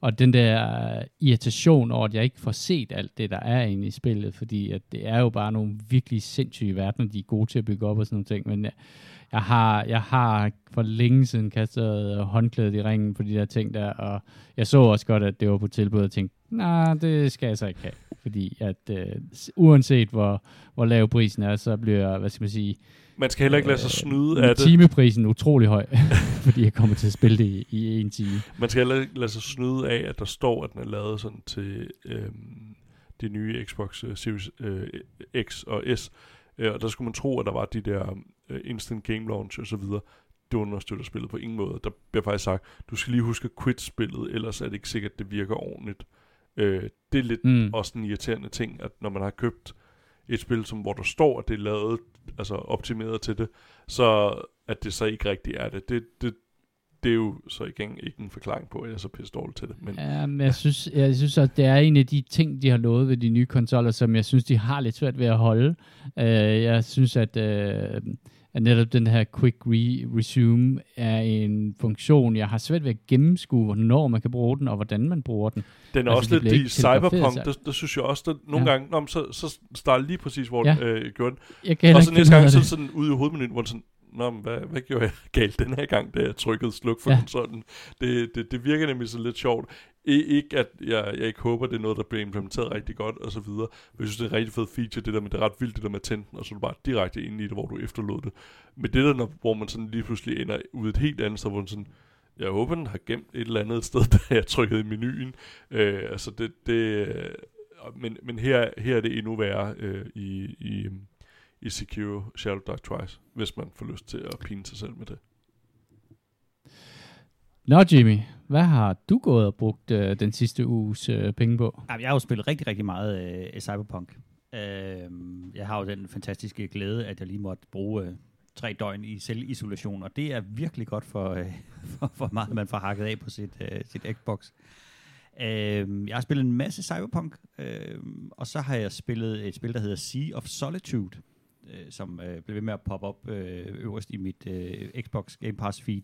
Og den der irritation over, at jeg ikke får set alt det, der er inde i spillet, fordi at det er jo bare nogle virkelig sindssyge verdener, de er gode til at bygge op og sådan nogle ting, men jeg, jeg har, jeg har for længe siden kastet øh, håndklædet i ringen på de der ting der, og jeg så også godt, at det var på tilbud, og tænkte, nej, det skal jeg så ikke have, fordi at øh, uanset hvor, hvor lav prisen er, så bliver, hvad skal man sige, man skal heller ikke lade sig Øh, snyde af det. timeprisen utrolig høj, fordi jeg kommer til at spille det i, i en time. Man skal heller ikke lade sig snyde af, at der står, at den er lavet sådan til øhm, de nye Xbox øh, Series øh, X og S. Øh, og der skulle man tro, at der var de der øh, instant game launch og så videre. Det understøtter spillet på ingen måde. Der bliver faktisk sagt, du skal lige huske at quit spillet, ellers er det ikke sikkert, at det virker ordentligt. Øh, det er lidt Mm. også en irriterende ting, at når man har købt et spil, som, hvor der står, at det er lavet, altså optimeret til det, så at det så ikke rigtigt er det. Det, det, det er jo så igen ikke en forklaring på, at jeg er så pisse dårlig til det. Men Ja, men jeg synes, jeg synes at det er en af de ting, de har lovet ved de nye konsoller, som jeg synes, de har lidt svært ved at holde. Uh, jeg synes, at, uh, at netop den her quick re- resume er en funktion, jeg har svært ved at gennemskue, hvornår man kan bruge den, og hvordan man bruger den. den er altså, også lidt i Cyberpunk, der, der synes jeg også, der nogle Ja. gange, nå, men så, så starter lige præcis, hvor Ja. den øh, gjorde den. Jeg Og så næste gang, så sådan ude i hovedmenuen, hvor den sådan, Nå, men hvad, hvad gjorde jeg galt den her gang, da jeg trykkede sluk for Ja. konsollen? Det, det, det virker nemlig så lidt sjovt. I, ikke at jeg, jeg ikke håber, det er noget, der bliver implementeret rigtig godt, og så videre. Men jeg synes, det er en rigtig fed feature, det der med, det er ret vildt, det der med at tænde den, og så er du bare direkte ind i det, hvor du efterlod det. Men det der, når, hvor man sådan lige pludselig ender ud et helt andet sted, hvor man sådan, jeg håber, den har gemt et eller andet sted, da jeg trykkede i menuen. Øh, altså det, det øh, men, men her, her er det endnu værre øh, i, i, i Secure Shadow Die Twice, hvis man får lyst til at pine sig selv med det. Nå Jimmy, hvad har du gået og brugt øh, den sidste uges øh, penge på? Jamen, Jeg har jo spillet rigtig, rigtig meget øh, Cyberpunk. Øh, jeg har jo den fantastiske glæde, at jeg lige måtte bruge øh, tre døgn i selvisolation, og det er virkelig godt for, øh, for, for meget, man får hakket af på sit, øh, sit Xbox. Øh, jeg har spillet en masse Cyberpunk, øh, og så har jeg spillet et spil, der hedder Sea of Solitude, øh, som øh, blev ved med at poppe op øh, øverst i mit øh, Xbox Game Pass feed,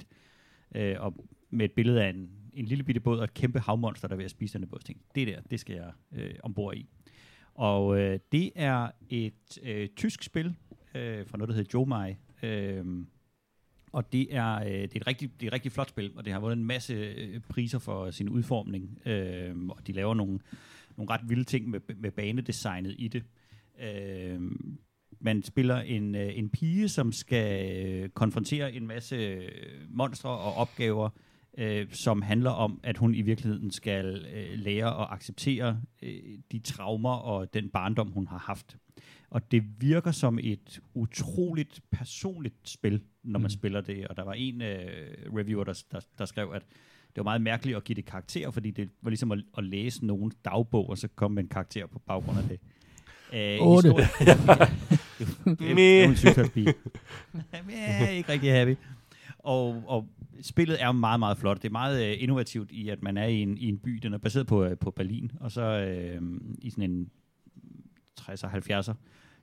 øh, og med et billede af en, en lille bitte båd og et kæmpe havmonster, der er ved at spise den båd. Jeg tænkte, det der, det skal jeg øh, ombord i. Og øh, det er et øh, tysk spil øh, fra noget, der hedder Jomai. Øh, og det er, øh, det, er et rigtig, det er et rigtig flot spil, og det har vundet en masse øh, priser for sin udformning. Øh, og de laver nogle, nogle ret vilde ting med, med banedesignet i det. Øh, man spiller en, øh, en pige, som skal øh, konfrontere en masse øh, monstre og opgaver, øh, som handler om, at hun i virkeligheden skal øh, lære at acceptere øh, de traumer og den barndom, hun har haft. Og det virker som et utroligt personligt spil, når man Mm. mm. spiller det. Og der var en øh, reviewer, der, der, der skrev, at det var meget mærkeligt at give det karakter, fordi det var ligesom at, at læse nogen dagbog, og så komme med en karakter på baggrund af det. Øh, Otte. historien- det, er en ikke rigtig happy. Og, og spillet er meget, meget flot. Det er meget øh, innovativt i, at man er i en, i en by. Den er baseret på, øh, på Berlin, og så øh, i sådan en 60'er, 70'er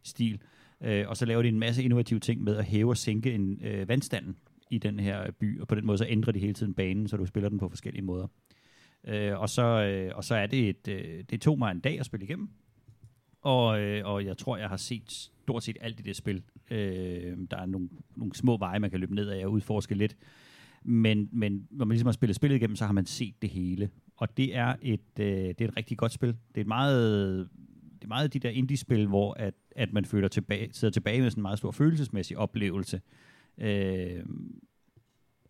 stil. Øh, og så laver de en masse innovative ting med at hæve og sænke en øh, vandstanden i den her by, og på den måde så ændrer de hele tiden banen, så du spiller den på forskellige måder. Øh, og, så, øh, og så er det et, øh, det tog mig en dag at spille igennem, og, øh, og jeg tror, jeg har set stort set alt i det spil. Øh, der er nogle, nogle små veje, man kan løbe ned af og udforske lidt. Men, men når man ligesom har spillet spillet igennem, så har man set det hele. Og det er et, øh, det er et rigtig godt spil. Det er et meget, det er meget de der indie-spil, hvor at, at man føler tilbage, sidder tilbage med sådan en meget stor følelsesmæssig oplevelse. Øh,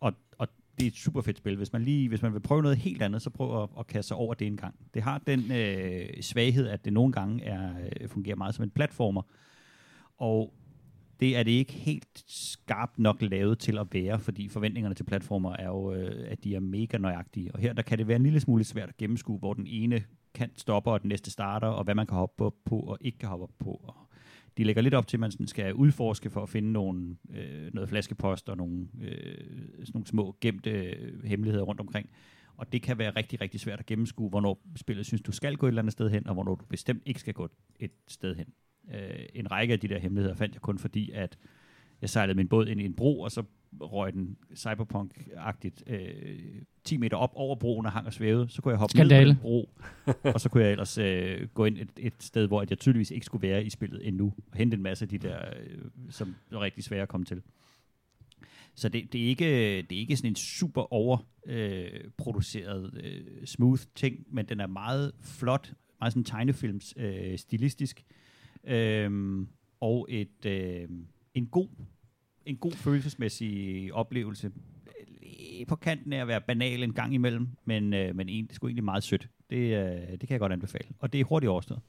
og, og det er et super fedt spil. Hvis man, lige, hvis man vil prøve noget helt andet, så prøv at, at kaste sig over det en gang. Det har den øh, svaghed, at det nogle gange er, øh, fungerer meget som en platformer. Og det er det ikke helt skarpt nok lavet til at være, fordi forventningerne til platformer er jo, øh, at de er mega nøjagtige. Og her der kan det være en lille smule svært at gennemskue, hvor den ene kant stopper, og den næste starter, og hvad man kan hoppe på, på og ikke kan hoppe op på. Og de lægger lidt op til, at man sådan skal udforske for at finde nogle, øh, noget flaskepost og nogle, øh, sådan nogle små gemte øh, hemmeligheder rundt omkring. Og det kan være rigtig, rigtig svært at gennemskue, hvornår spillet synes, du skal gå et eller andet sted hen, og hvornår du bestemt ikke skal gå et sted hen. Øh, en række af de der hemmeligheder fandt jeg kun fordi, at jeg sejlede min båd ind i en bro, og så røg den cyberpunk-agtigt øh, 10 meter op over broen og hang og svævede. Så kunne jeg hoppe Skandale. ned på den bro, og så kunne jeg ellers øh, gå ind et, et sted, hvor jeg tydeligvis ikke skulle være i spillet endnu, og hente en masse af de der, øh, som er rigtig svære at komme til. Så det, det, er ikke, det er ikke sådan en super overproduceret, øh, øh, smooth ting, men den er meget flot, meget sådan tegnefilms øh, stilistisk, øh, og et, øh, en god en god følelsesmæssig oplevelse. Lige På kanten af at være banal en gang imellem, men, øh, men en, det er sgu egentlig meget sødt. Det, øh, det kan jeg godt anbefale. Og det er hurtigt overstået.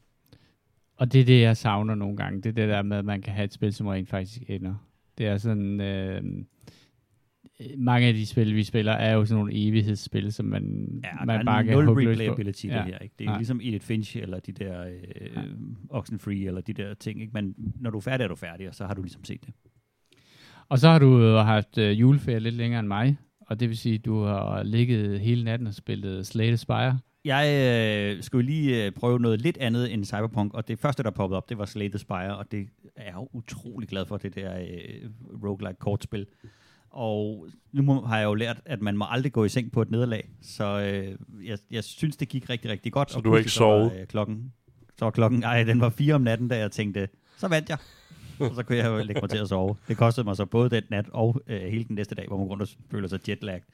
Og det er det, jeg savner nogle gange. Det er det der med, at man kan have et spil, som rent faktisk ender. Det er sådan... Øh, mange af de spil, vi spiller, er jo sådan nogle evighedsspil, som man, Ja, man bare kan på. replayability ja. Ja. det her. Ikke? Det er Nej. ligesom Edith Finch eller de der øh, Ja. Oxenfree eller de der ting. Ikke? Men når du er færdig, er du færdig, og så har du ligesom set det. Og så har du jo haft øh, juleferie lidt længere end mig, og det vil sige, at du har ligget hele natten og spillet Slay the Spire. Jeg øh, skulle lige øh, prøve noget lidt andet end Cyberpunk, og det første, der poppede op, det var Slay the Spire, og det er jeg jo utrolig glad for, det der øh, roguelike kortspil. Og nu må, har jeg jo lært, at man må aldrig gå i seng på et nederlag, så øh, jeg, jeg synes, det gik rigtig, rigtig godt. Så og du har ikke var, sovet? øh, klokken, så var klokken, ej, den var fire om natten, da jeg tænkte, så vandt jeg. Og så kunne jeg jo lægge mig til at sove. Det kostede mig så både den nat og øh, hele den næste dag, hvor man rundt og føler sig jetlagt.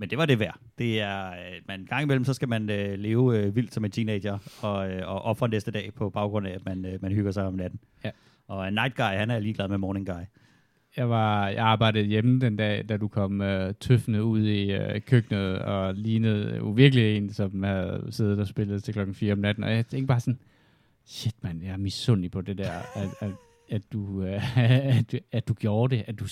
Men det var det værd. Det er, øh, man, gang imellem, så skal man øh, leve øh, vildt som en teenager, og, øh, og ofre næste dag på baggrund af, at man, øh, man hygger sig om natten. Ja. Og en night guy, han er ligeglad med morning guy. Jeg, var, jeg arbejdede hjemme den dag, da du kom øh, tøffende ud i øh, køkkenet og lignede jo virkelig en, som havde siddet og spillet til klokken 4 om natten. Og jeg tænkte bare sådan, shit mand, jeg er misundelig på det der, at, at, at, du, øh, at, du, at du gjorde det, at du,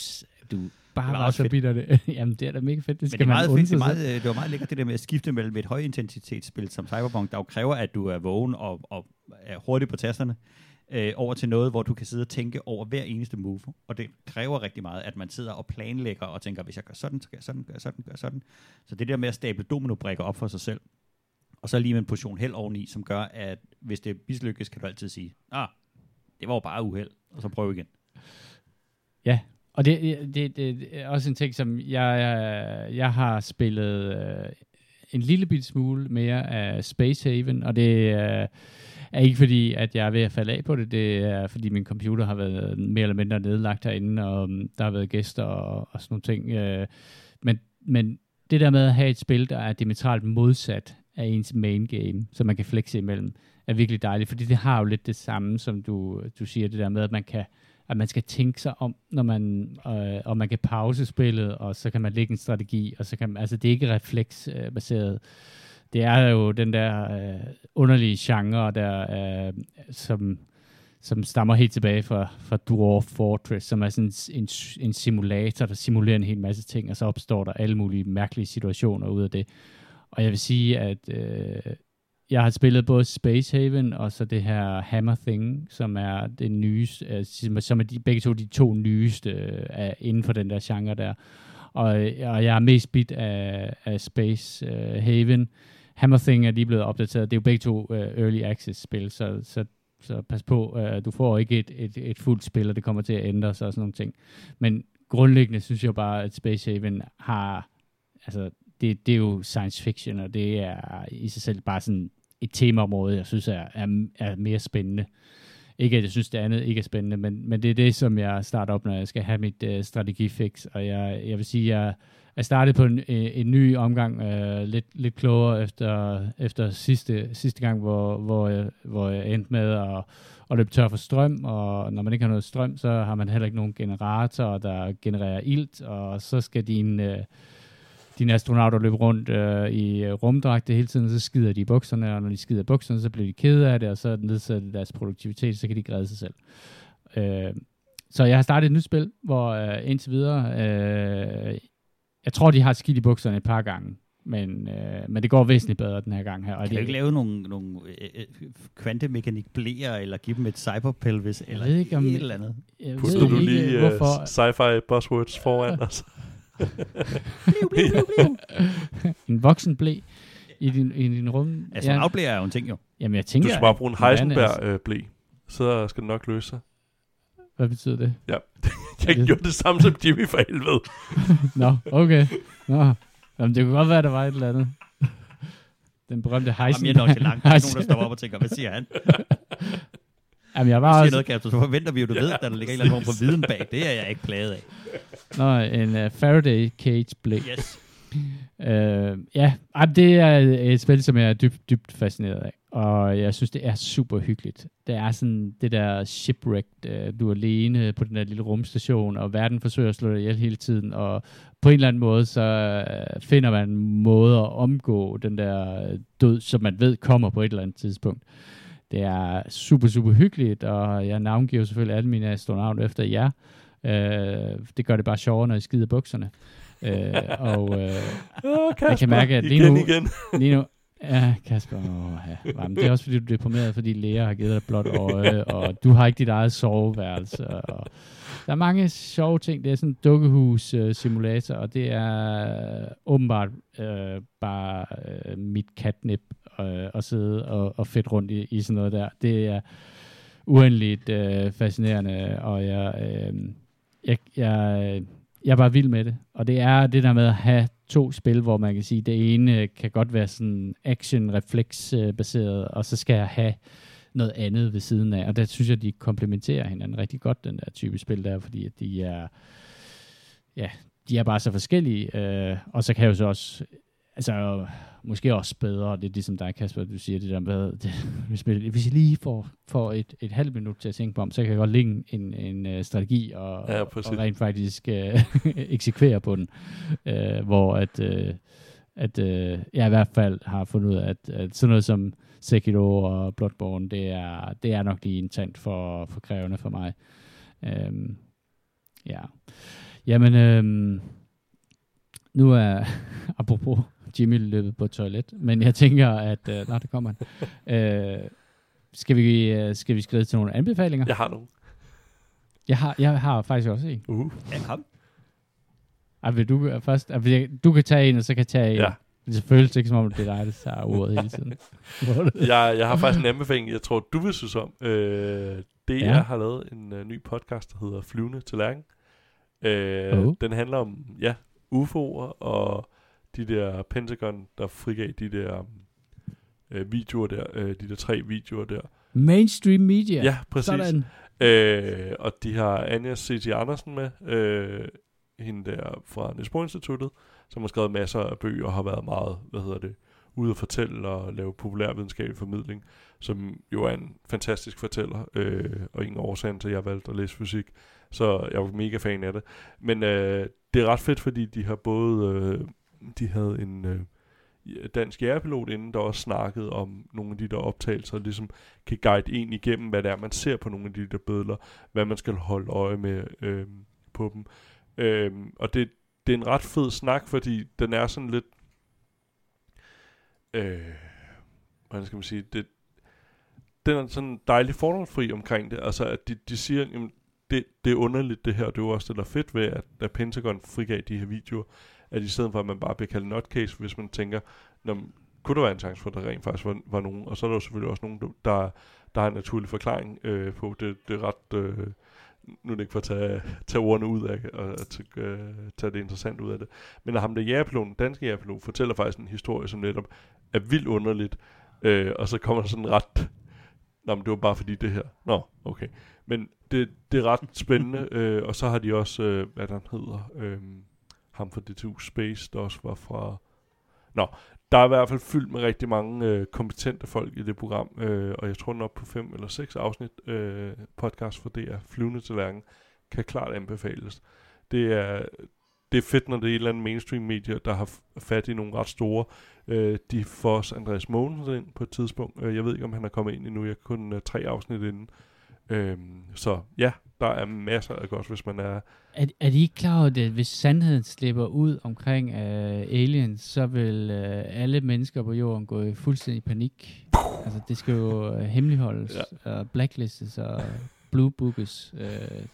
at du bare var var så bitter det. Jamen det er da mega fedt, det Men skal det er man meget unde fedt, det, er meget, øh, det var meget lækkert det der med at skifte mellem et højintensitetsspil som Cyberpunk, der jo kræver, at du er vågen og, og er hurtig på tasterne, øh, over til noget, hvor du kan sidde og tænke over hver eneste move. Og det kræver rigtig meget, at man sidder og planlægger og tænker, hvis jeg gør sådan, så gør jeg sådan, gør jeg sådan, gør jeg sådan. Så det der med at stable dominobrikker op for sig selv, og så lige med en portion held oveni, som gør, at hvis det mislykkes, kan du altid sige, ah, det var jo bare uheld, og så prøve igen. Ja, og det, det, det er også en ting, som jeg, jeg har spillet øh, en lille bit smule mere af Space Haven, og det øh, er ikke fordi, at jeg er ved at falde af på det, det er fordi min computer har været mere eller mindre nedlagt herinde, og um, der har været gæster og, og sådan nogle ting. Øh, men, men det der med at have et spil, der er diametralt modsat af ens main game, som man kan flexe imellem, er virkelig dejligt, fordi det har jo lidt det samme, som du, du siger, det der med, at man kan at man skal tænke sig om, når man, øh, og man kan pause spillet, og så kan man lægge en strategi, og så kan man, altså det er ikke refleksbaseret. Det er jo den der øh, underlige genre, der, øh, som, som stammer helt tilbage fra, fra Dwarf Fortress, som er sådan en, en simulator, der simulerer en hel masse ting, og så opstår der alle mulige mærkelige situationer ud af det. Og jeg vil sige, at øh, jeg har spillet både Space Haven og så det her Hammer Thing, som er det nyeste, øh, som- er de, begge to de to nyeste øh, inden for den der genre der. Og, øh, og jeg er mest bit af, af Space øh, Haven. Hammer Thing er lige blevet opdateret. Det er jo begge to øh, Early Access spil, så, så, så pas på, øh, du får ikke et, et, et fuldt spil, og det kommer til at ændre sig og sådan nogle ting. Men grundlæggende synes jeg bare, at Space Haven har, altså det, det er jo science fiction, og det er i sig selv bare sådan et temaområde, jeg synes er, er, er mere spændende. Ikke at jeg synes, det andet ikke er spændende, men, men det er det, som jeg starter op, når jeg skal have mit øh, strategifix. Og jeg, jeg vil sige, jeg er startet på en, øh, en, ny omgang, øh, lidt, lidt klogere efter, efter sidste, sidste gang, hvor, hvor, jeg, hvor jeg endte med at, at løbe tør for strøm, og når man ikke har noget strøm, så har man heller ikke nogen generator, der genererer ilt, og så skal din... Øh, dine astronauter løber rundt øh, i øh, rumdragte hele tiden, så skider de i bukserne, og når de skider i bukserne, så bliver de kede af det, og så nedsætter det deres produktivitet, så kan de græde sig selv. Øh, så jeg har startet et nyt spil, hvor øh, indtil videre, øh, jeg tror, de har skidt i bukserne et par gange, men, øh, men det går væsentligt bedre den her gang her. Og Kan det, du ikke lave nogle, nogle øh, øh, kvantemekanik blæer, eller give dem et cyberpelvis, eller ikke, om- et eller andet? jeg ved Putter du ikke, lige uh, hvorfor, sci-fi buzzwords foran os? en voksen blæ i din, i din rum. Altså, ja. afblæer er jo en ting jo. jamen, jeg Du tænker, skal bare bruge en er- Heisenberg-blæ. Så skal det nok løse sig. Hvad betyder det? Jeg gjorde det samme som Jimmy for helvede. Nå, okay. Nå. Jamen, det kunne godt være, der var et eller andet. Den berømte Jamen, Heisen. jeg er nok til langt. Der er nogen, der stopper op og tænker, hvad siger han? Jamen, jeg var også... noget, Kasper, så forventer vi jo, du ved, at der ligger en eller anden form for viden bag. Det er jeg ikke plaget af. Nå, en uh, Faraday cage blæ. Yes. Øh, ja, ej, det er et spil, som jeg er dybt, dybt fascineret af. Og jeg synes, det er super hyggeligt. Det er sådan det der shipwrecked, øh, du er alene på den der lille rumstation, og verden forsøger at slå dig ihjel hele tiden, og på en eller anden måde, så øh, finder man måder at omgå den der øh, død, som man ved kommer på et eller andet tidspunkt. Det er super, super hyggeligt, og jeg navngiver selvfølgelig alle mine astronauter efter jer. Øh, det gør det bare sjovere, når I skider bukserne. Øh, og øh, Åh, Jeg kan mærke, at lige nu- Igen. Lige nu, ja, Kasper, åh, ja. Jamen, det er også fordi, du er deprimeret, fordi Lea har givet dig blåt øje, og du har ikke dit eget soveværelse. Og der er mange sjove ting. Det er sådan en dukkehus-simulator, og det er åbenbart øh, bare øh, mit catnip øh, at sidde og, og fedt rundt i, i sådan noget der. Det er uendeligt øh, fascinerende, og jeg, øh, jeg, jeg, jeg er bare vild med det. Og det er det der med at have to spil, hvor man kan sige, det ene kan godt være sådan action-refleks-baseret, og så skal jeg have noget andet ved siden af. Og der synes jeg, de komplementerer hinanden rigtig godt, den der type spil der, fordi at de er, ja, de er bare så forskellige, øh, og så kan jeg jo så også, altså måske også bedre, det er ligesom dig, Kasper, du siger det der med, det, hvis, man, hvis jeg lige får, får et, et halvt minut til at tænke på om, så kan jeg godt lægge en, en, en strategi og, Ja, og rent faktisk øh, eksekvere på den, øh, hvor at, øh, at øh, jeg i hvert fald har fundet ud af, at, at sådan noget som Sekiro og Bloodborne, det er, det er nok lige en tand for, for krævende for mig. Øhm, ja. Jamen, øhm, nu er, apropos Jimmy løbet på toilet, men jeg tænker, at, øh, nej, det kommer han. øh, skal vi, øh, skal vi skrive til nogle anbefalinger? Jeg har nogle. Jeg har, jeg har faktisk også en. Uh. Ja, kom. Ej, vil du øh, først? Ej, vil jeg- Du kan tage en, og så kan jeg tage en. Ja. Det føles ikke, som om det er dig, der tager ordet hele tiden. jeg, jeg har faktisk en anbefaling, jeg tror, du vil synes om. Øh, DR Ja. har lavet en uh, ny podcast, der hedder Flyvende til Læring. Øh, Oh. Den handler om ja, UFO'er og de der Pentagon, der frigav de der øh, videoer der, øh, de der tre videoer der. Mainstream media. Ja, præcis. Sådan. Øh, og de har Anja C.T. Andersen med, øh, hende der fra Niels Bohr Instituttet, som har skrevet masser af bøger og har været meget, hvad hedder det, ude at fortælle og lave populærvidenskabelig formidling, som jo er en fantastisk fortæller, øh, og en af årsagen til, at jeg valgte at læse fysik. Så jeg var mega fan af det. Men øh, det er ret fedt, fordi de har både, øh, de havde en øh, dansk jægerpilot inden, der også snakkede om nogle af de der optagelser, ligesom kan guide en igennem, hvad det er, man ser på nogle af de der billeder, hvad man skal holde øje med øh, på dem. Øh, og det, det er en ret fed snak, fordi den er sådan lidt, øh, hvordan skal man sige, det, den er sådan dejligt fordomsfri omkring det, altså at de, de siger, jamen, det, det er underligt det her, og det er jo også det, der er fedt ved, at, at Pentagon frigav de her videoer, at i stedet for, at man bare bliver kaldt nutcase, hvis man tænker, kunne der være en chance for, at der rent faktisk var, var nogen, og så er der jo selvfølgelig også nogen, der, der har en naturlig forklaring øh, på, det, det er ret, øh, nu er det ikke for at tage, tage ordene ud af, og at tage, øh, tage det interessant ud af det, men at ham der jægerpiloten, danske jægerpilot, fortæller faktisk en historie, som netop er vildt underligt, øh, og så kommer der sådan ret, Nå, men det var bare fordi det her. Nå, okay. Men det, det er ret spændende, øh, og så har de også, øh, hvad der hedder, øh, ham fra DTU Space, der også var fra... Nå, der er i hvert fald fyldt med rigtig mange øh, kompetente folk i det program, øh, og jeg tror nok på fem eller seks afsnit øh, podcast for DR, Flyvende til Lærken, kan klart anbefales. Det er, det er fedt, når det er et eller andet mainstream medie, der har fat i nogle ret store. Øh, de får også Andreas Mogensen ind på et tidspunkt. Øh, jeg ved ikke, om han er kommet ind endnu. Jeg er kun øh, tre afsnit inden. Øh, så ja, der er masser af godt, hvis man er... Er, er de ikke klar over, at hvis sandheden slipper ud omkring uh, aliens, så vil uh, alle mennesker på jorden gå i fuldstændig panik? Altså, det skal jo uh, hemmeligholdes, ja. og blacklistes og blue bookes. Uh.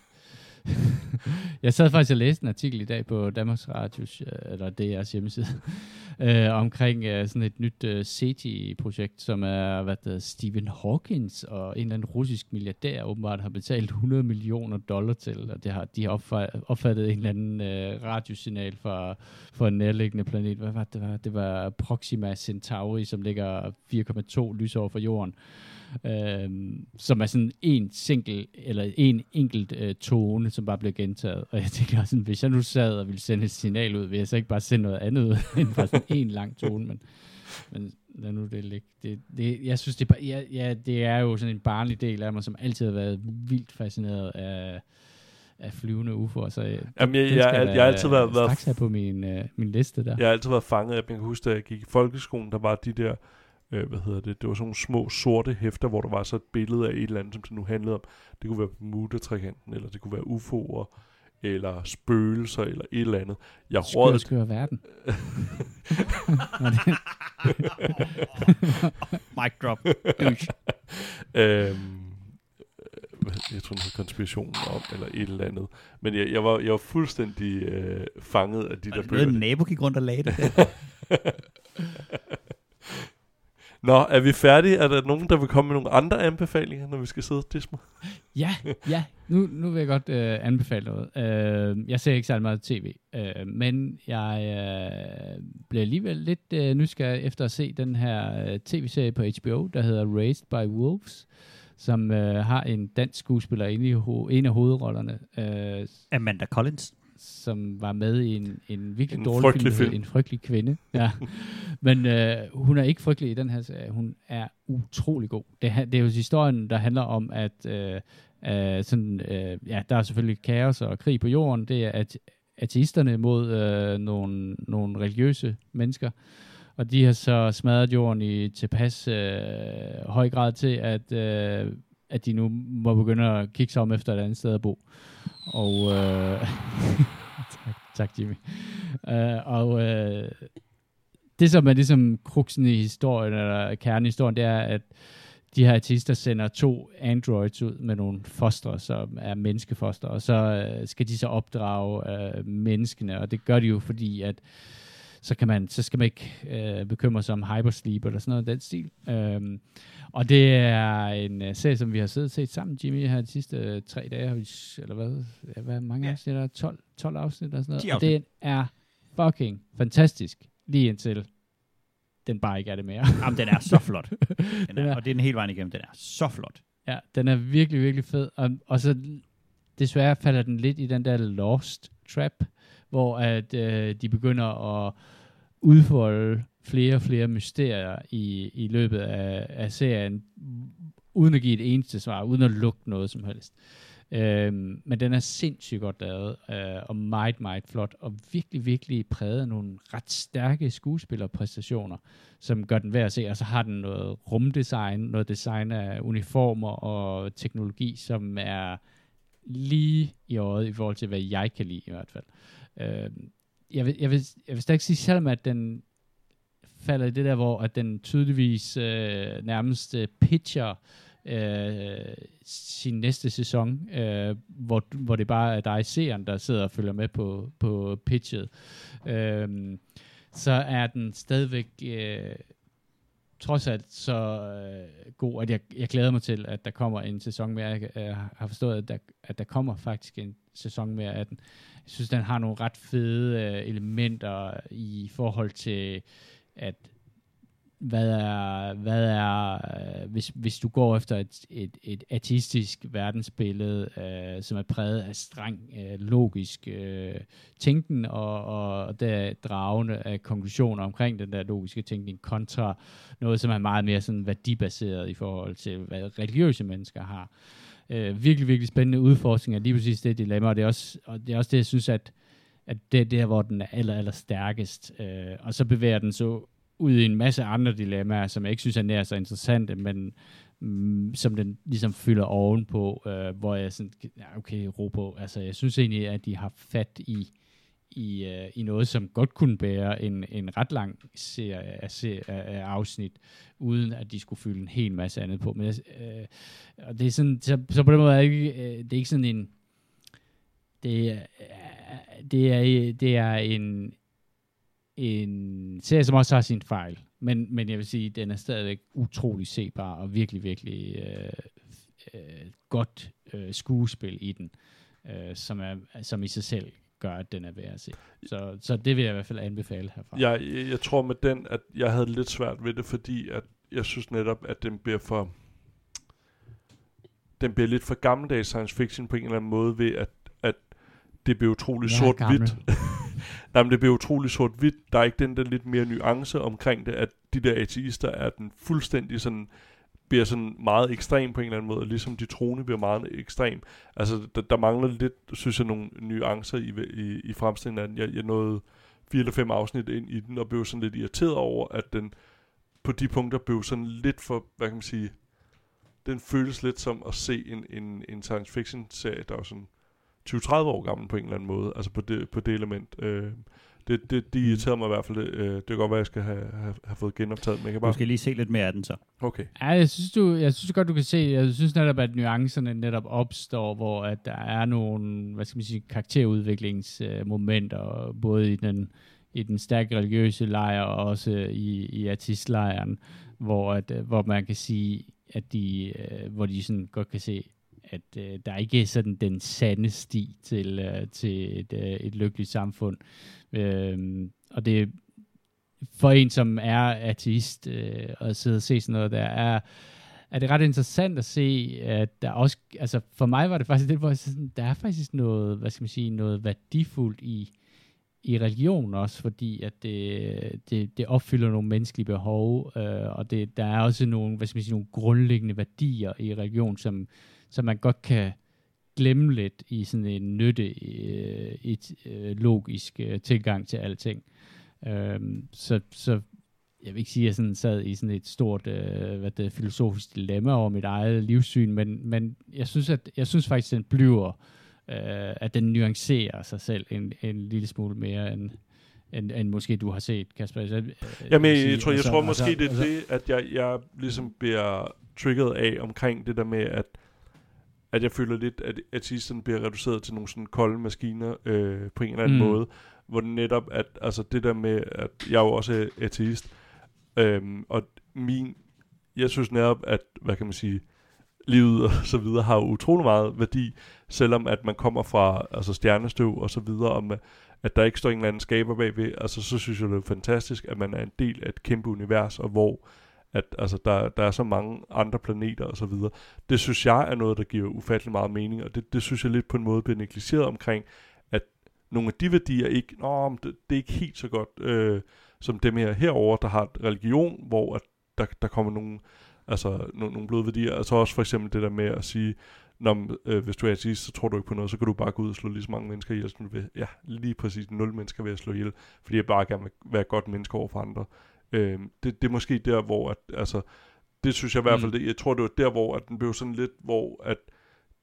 jeg sad faktisk og læste en artikel i dag på Danmarks Radios, øh, eller DR's hjemmeside, øh, omkring øh, sådan et nyt øh, SETI-projekt, som er, hvad der Stephen Hawkins og en eller anden russisk milliardær åbenbart har betalt 100 millioner dollar til, og det har, de har opfattet en eller anden øh, radiosignal fra, fra en nærliggende planet. Hvad var det? Det var, det var Proxima Centauri, som ligger 4,2 lysår fra jorden. Øhm, som er sådan en single, eller en enkelt øh, tone, som bare bliver gentaget. Og jeg tænker sådan, hvis jeg nu sad og ville sende et signal ud, ville jeg så ikke bare sende noget andet ud, end bare sådan en lang tone, men, men lad nu det ligge. Det, det, jeg synes, det, er ja, ja, det er jo sådan en barnlig del af mig, som altid har været vildt fascineret af, af flyvende UFO'er. Så øh, Jamen, jeg, jeg, jeg, da jeg har altid været, været på min, øh, min liste der. Jeg har altid været fanget af, jeg kan huske, da jeg gik i folkeskolen, der var de der, øh, hvad hedder det, det var sådan nogle små sorte hæfter, hvor der var så et billede af et eller andet, som det nu handlede om. Det kunne være Bermuda-trikanten, eller det kunne være UFO'er, eller spøgelser, eller et eller andet. Jeg Skør, rådede... skør verden. Mic drop. øhm, hvad- jeg tror, det konspirationen om, eller et eller andet. Men jeg, jeg, var, jeg var fuldstændig øh, fanget af de Var der det bøger. en nabo gik rundt og lagde det? Nå, er vi færdige? Er der nogen, der vil komme med nogle andre anbefalinger, når vi skal sidde og disme? Ja, ja. Nu, nu vil jeg godt øh, anbefale noget. Øh, jeg ser ikke særlig meget tv, øh, men jeg øh, blev alligevel lidt øh, nysgerrig efter at se den her øh, tv-serie på HBO, der hedder Raised by Wolves, som øh, har en dansk skuespiller inde i ho- en af hovedrollerne, øh, Amanda Collins. Som var med i en, en virkelig En dårlig film, film. En frygtelig kvinde. Ja. Men øh, hun er ikke frygtelig i den her serie. Hun er utrolig god. Det, det er jo historien, der handler om, at øh, øh, sådan, øh, ja, der er selvfølgelig kaos og krig på jorden. Det er at ateisterne mod øh, nogle, nogle religiøse mennesker. Og de har så smadret jorden i tilpas øh, høj grad til, at, øh, at de nu må begynde at kigge sig om efter et andet sted at bo. Og øh, tak, tak, Jimmy. Øh, og øh, det, som er ligesom kruksen i historien, eller kernen i historien, det er, at de her artister sender to androids ud med nogle fostre, som er menneskefoster, og så øh, skal de så opdrage øh, menneskene, og det gør de jo, fordi at så, kan man, så skal man ikke uh, bekymre sig om hypersleep eller sådan noget den stil. Um, og det er en uh, serie, som vi har siddet og set sammen, Jimmy, her de sidste uh, tre dage, har vi, eller hvad, ja, hvad mange Ja. afsnit er der? 12, 12 afsnit eller sådan 10 noget. Og det er fucking fantastisk, lige indtil den bare ikke er det mere. Jamen, den er så flot. Den Den er, og det er den hele vejen igennem. Den er så flot. Ja, den er virkelig, virkelig fed. Og, og så desværre falder den lidt i den der lost trap, hvor at øh, de begynder at udfolde flere og flere mysterier i, i løbet af, af serien, uden at give et eneste svar, uden at lukke noget som helst. Øhm, men den er sindssygt godt lavet, øh, og meget, meget flot, og virkelig, virkelig præget af nogle ret stærke skuespillerpræstationer, som gør den værd at se, og så har den noget rumdesign, noget design af uniformer og teknologi, som er lige i øjet i forhold til, hvad jeg kan lide i hvert fald. Øh, jeg, vil, jeg, vil, jeg vil stadig sige, selvom at den falder i det der, hvor at den tydeligvis øh, nærmest øh, pitcher øh, sin næste sæson, øh, hvor, hvor det bare er dig, seeren, der sidder og følger med på, på pitchet. Øh, så er den stadigvæk øh, trods alt så øh, god, at jeg, jeg glæder mig til, at der kommer en sæson mere. Jeg øh, har forstået, at der, at der kommer faktisk en sæson mere af den. Jeg synes, den har nogle ret fede øh, elementer i forhold til, at hvad er, hvad er øh, hvis, hvis du går efter et, et, et artistisk verdensbillede, øh, som er præget af streng øh, logisk øh, tænken og, og der dragende af konklusioner omkring den der logiske tænkning kontra noget, som er meget mere sådan værdibaseret i forhold til, hvad religiøse mennesker har. Øh, virkelig, virkelig spændende udforskning af lige præcis det dilemma, og det er også, og det, er også det, jeg synes, at, at det er der, hvor den er aller, aller stærkest. Øh, og så bevæger den så ud i en masse andre dilemmaer, som jeg ikke synes er nær så interessante, men mm, som den ligesom fylder ovenpå, øh, hvor jeg sådan, ja, okay, ro på. Altså, jeg synes egentlig, at de har fat i, i, øh, i noget, som godt kunne bære en, en ret lang serie af, serie af afsnit, uden at de skulle fylde en hel masse andet på. Men, jeg- øh, og det er sådan, så, så på den måde er det ikke, øh, det er ikke sådan en, det er, øh, det er, det er en, en serie, som også har sin fejl. Men, men jeg vil sige, den er stadigvæk utrolig sebar og virkelig, virkelig øh, øh, godt øh, skuespil i den, øh, som, er, som i sig selv gør, at den er værd at se. Så, så det vil jeg i hvert fald anbefale herfra. Jeg, jeg tror med den, at jeg havde lidt svært ved det, fordi at jeg synes netop, at den bliver for... Den bliver lidt for gammeldags science fiction på en eller anden måde ved, at, at det bliver utrolig Jeg er gammel. sort-hvidt. Nej, men det bliver utrolig sort-hvidt. Der er ikke den der lidt mere nuance omkring det, at de der ateister er den fuldstændig sådan bliver sådan meget ekstrem på en eller anden måde, ligesom de troende bliver meget ekstrem. Altså, der, der mangler lidt, synes jeg, nogle nuancer i, i, i fremstillingen af den. Jeg, jeg nåede fire eller fem afsnit ind i den, og blev sådan lidt irriteret over, at den på de punkter blev sådan lidt for, hvad kan man sige, den føles lidt som at se en, en, en science fiction serie, der er sådan 20-30 år gammel på en eller anden måde, altså på det, på det element. Øh, det, det, de irriterer mig i hvert fald. Øh, det kan godt være, at jeg skal have, have, have fået genoptaget, men jeg kan Du bare... skal lige se lidt mere af den så. Okay. Ja, jeg synes, du, jeg synes godt, du kan se, jeg synes netop, at nuancerne netop opstår, hvor at der er nogle, hvad skal man sige, karakterudviklingsmomenter, både i den, i den stærke religiøse lejr, og også i, i artistlejren, hvor, at, øh, hvor man kan sige, at de, øh, hvor de sådan godt kan se, at øh, der ikke er sådan den sande sti til, øh, til et, øh, et lykkeligt samfund. Øh, og det for en, som er ateist, øh, og sidder og se sådan noget, der er, er det ret interessant at se, at der også, altså for mig var det faktisk det, hvor jeg sådan, der er faktisk noget, hvad skal man sige, noget værdifuldt i, i religion også, fordi at det, det, det opfylder nogle menneskelige behov, øh, og det, der er også nogle, hvad skal man sige, nogle grundlæggende værdier i religion, som, som man godt kan glemme lidt i sådan en nytte, øh, et øh, logisk øh, tilgang til alting. Øh, så, så jeg vil ikke sige, at jeg sådan sad i sådan et stort øh, hvad det, filosofisk dilemma over mit eget livssyn, men, men jeg, synes, at, jeg synes faktisk, at den bliver, øh, at den nuancerer sig selv en, en lille smule mere end, end, end måske du har set, Kasper. Så, øh, Jamen, jeg, jeg tror, jeg altså, tror måske, altså, det er altså, det, at jeg, jeg ligesom bliver trigget af omkring det der med, at at jeg føler lidt, at artisterne bliver reduceret til nogle sådan kolde maskiner øh, på en eller anden mm. måde, hvor det netop, at altså det der med, at jeg jo også er ateist, øhm, og min, jeg synes netop, at, hvad kan man sige, livet og så videre har jo utrolig meget værdi, selvom at man kommer fra altså stjernestøv og så videre, om at der ikke står en eller anden skaber bagved, altså så synes jeg, det er fantastisk, at man er en del af et kæmpe univers, og hvor at altså, der, der er så mange andre planeter og så videre. Det synes jeg er noget, der giver ufattelig meget mening, og det, det synes jeg lidt på en måde bliver negligeret omkring, at nogle af de værdier ikke, nå, det, det er ikke helt så godt, øh, som dem her herover der har religion, hvor at der, der kommer nogle, altså, nogle, bløde værdier. Altså også for eksempel det der med at sige, når, øh, hvis du er ateist, så tror du ikke på noget, så kan du bare gå ud og slå lige så mange mennesker ihjel, som du vil. Ja, lige præcis nul mennesker vil at slå ihjel, fordi jeg bare gerne vil være et godt menneske over for andre. Øh, det, det er måske der, hvor at, altså, det synes jeg i hvert fald, mm. det, jeg tror, det var der, hvor at den blev sådan lidt, hvor at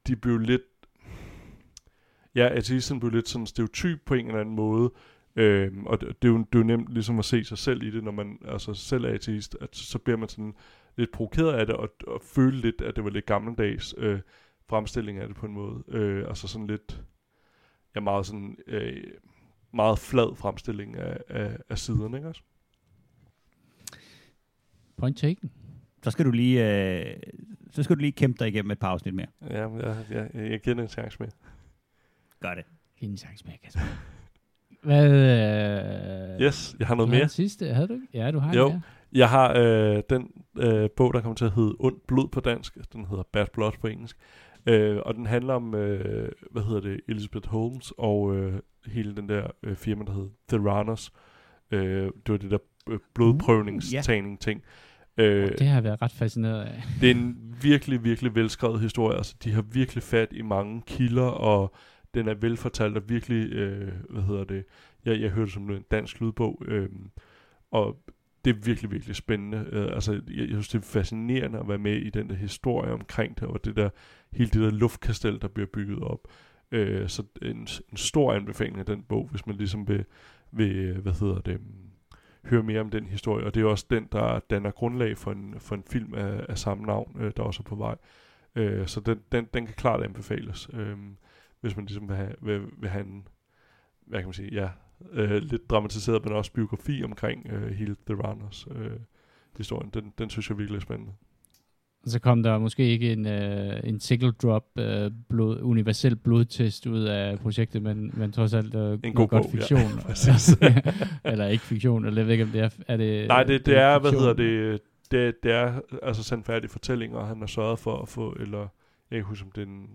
de blev lidt, ja, ateisten blev lidt sådan stereotyp på en eller anden måde, Øhm, og det, det, er jo, det er jo nemt ligesom at se sig selv i det, når man altså selv er ateist, at så bliver man sådan lidt provokeret af det, og, og føle lidt, at det var lidt gammeldags øh, fremstilling af det på en måde. Øh, altså sådan lidt, ja, meget sådan, øh, meget flad fremstilling af, af, af siderne, ikke også? Point taken. Så skal du lige, øh, så skal du lige kæmpe dig igennem et par afsnit mere. Ja, ja, ja jeg giver den en chance med. Gør det. Giv en chance med, Kasper. Hvad, øh, yes, jeg har noget mere. sidste, havde du ikke? Ja, du har jo. Mere. Jeg har øh, den øh, bog, der kommer til at hedde Ondt blod på dansk. Den hedder Bad Blood på engelsk. Øh, og den handler om, øh, hvad hedder det, Elizabeth Holmes og øh, hele den der øh, firma, der hed Theranos. Øh, det var det der øh, blodprøvningstagning ting. Øh, det har jeg været ret fascineret af. det er en virkelig, virkelig velskrevet historie. Altså, de har virkelig fat i mange kilder, og den er velfortalt og virkelig, øh, hvad hedder det, jeg, jeg hørte som en dansk lydbog, øh, og det er virkelig, virkelig spændende. Øh, altså, jeg, jeg synes, det er fascinerende at være med i den der historie omkring det, og det der, hele det der luftkastel, der bliver bygget op. Øh, så en, en stor anbefaling af den bog, hvis man ligesom vil, vil hvad hedder det, høre mere om den historie, og det er også den, der danner grundlag for en, for en film af, af samme navn, øh, der også er på vej. Øh, så den, den, den kan klart anbefales. Øh, hvis man ligesom vil have, vil, vil have en, hvad kan man sige, ja, øh, lidt dramatiseret, men også biografi omkring øh, hele The Runners øh, historien. Den, den synes jeg virkelig er spændende. Så kom der måske ikke en, uh, en single drop uh, blod, universel blodtest ud af projektet, men, men trods alt uh, en god godt bog, fiktion. Ja, eller ikke fiktion, eller jeg ved ikke, om det er... er det, Nej, det, det, det er, fiktion? hvad hedder det, det, det er altså sandfærdige fortællinger, han har sørget for at få, eller jeg kan huske, om det er en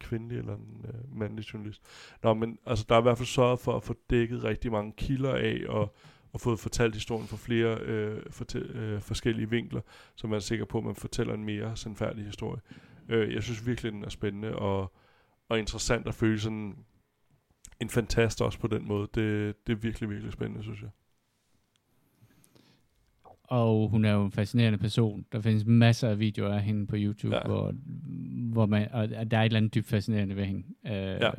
kvindelig eller en øh, mandlig journalist. Nå, men altså, der er i hvert fald sørget for at få dækket rigtig mange kilder af, og, og fået fortalt historien fra flere øh, fortæl, øh, forskellige vinkler, så man er sikker på, at man fortæller en mere sandfærdig historie. Øh, jeg synes virkelig, den er spændende og, og interessant at føle sådan en fantast også på den måde. Det, det er virkelig, virkelig spændende, synes jeg og hun er jo en fascinerende person. Der findes masser af videoer af hende på YouTube, ja. hvor, hvor man, og der er et eller andet dybt fascinerende ved hende. Øh, ja.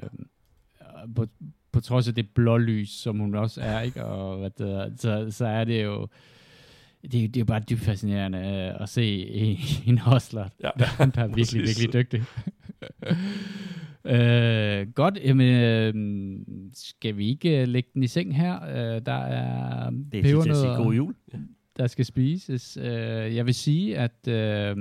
på, på trods af det blålys, som hun også er, ikke? Og hvad det, så, så er det jo det, det er jo bare dybt fascinerende uh, at se en, en hostler, ja, der, der er virkelig, virkelig dygtig. Øh, godt, jamen, øh, skal vi ikke øh, lægge den i seng her? Øh, der er Det er sige god jul. der skal spises. Øh, jeg vil sige, at øh,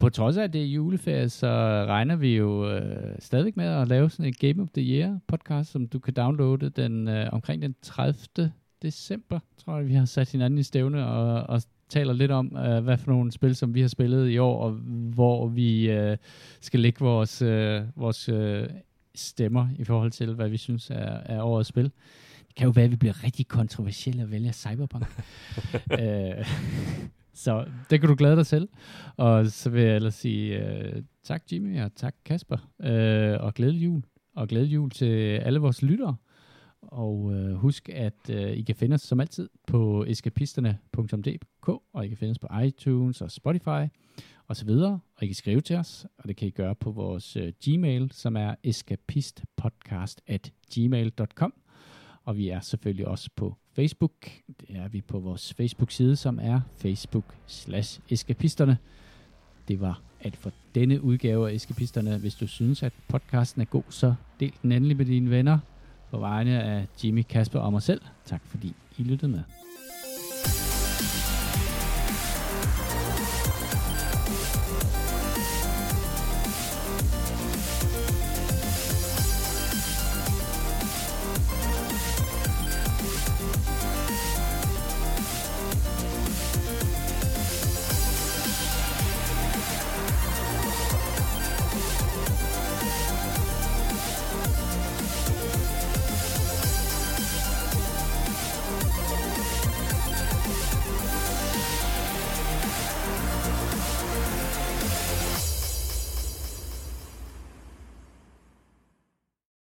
på trods af, at det er juleferie, så regner vi jo øh, stadigvæk med at lave sådan en Game of the Year podcast, som du kan downloade den øh, omkring den 30. december, tror jeg, vi har sat hinanden i stævne og, og taler lidt om, øh, hvad for nogle spil, som vi har spillet i år, og hvor vi øh, skal lægge vores, øh, vores øh, stemmer i forhold til, hvad vi synes er, er årets spil. Det kan jo være, at vi bliver rigtig kontroversielle og vælger Cyberpunk. øh, så det kan du glæde dig til. Og så vil jeg ellers sige øh, tak Jimmy og tak Kasper. Øh, og glædelig jul. Og glædelig jul til alle vores lyttere. Og øh, husk, at øh, I kan finde os som altid på eskapisterne.dk, og I kan finde os på iTunes og Spotify og så videre. Og I kan skrive til os, og det kan I gøre på vores øh, Gmail, som er escapistpodcast at gmail.com. Og vi er selvfølgelig også på Facebook. Det er vi på vores Facebook-side, som er facebook slash eskapisterne. Det var alt for denne udgave af Eskapisterne. Hvis du synes, at podcasten er god, så del den endelig med dine venner. På vegne af Jimmy, Kasper og mig selv. Tak fordi I lyttede med.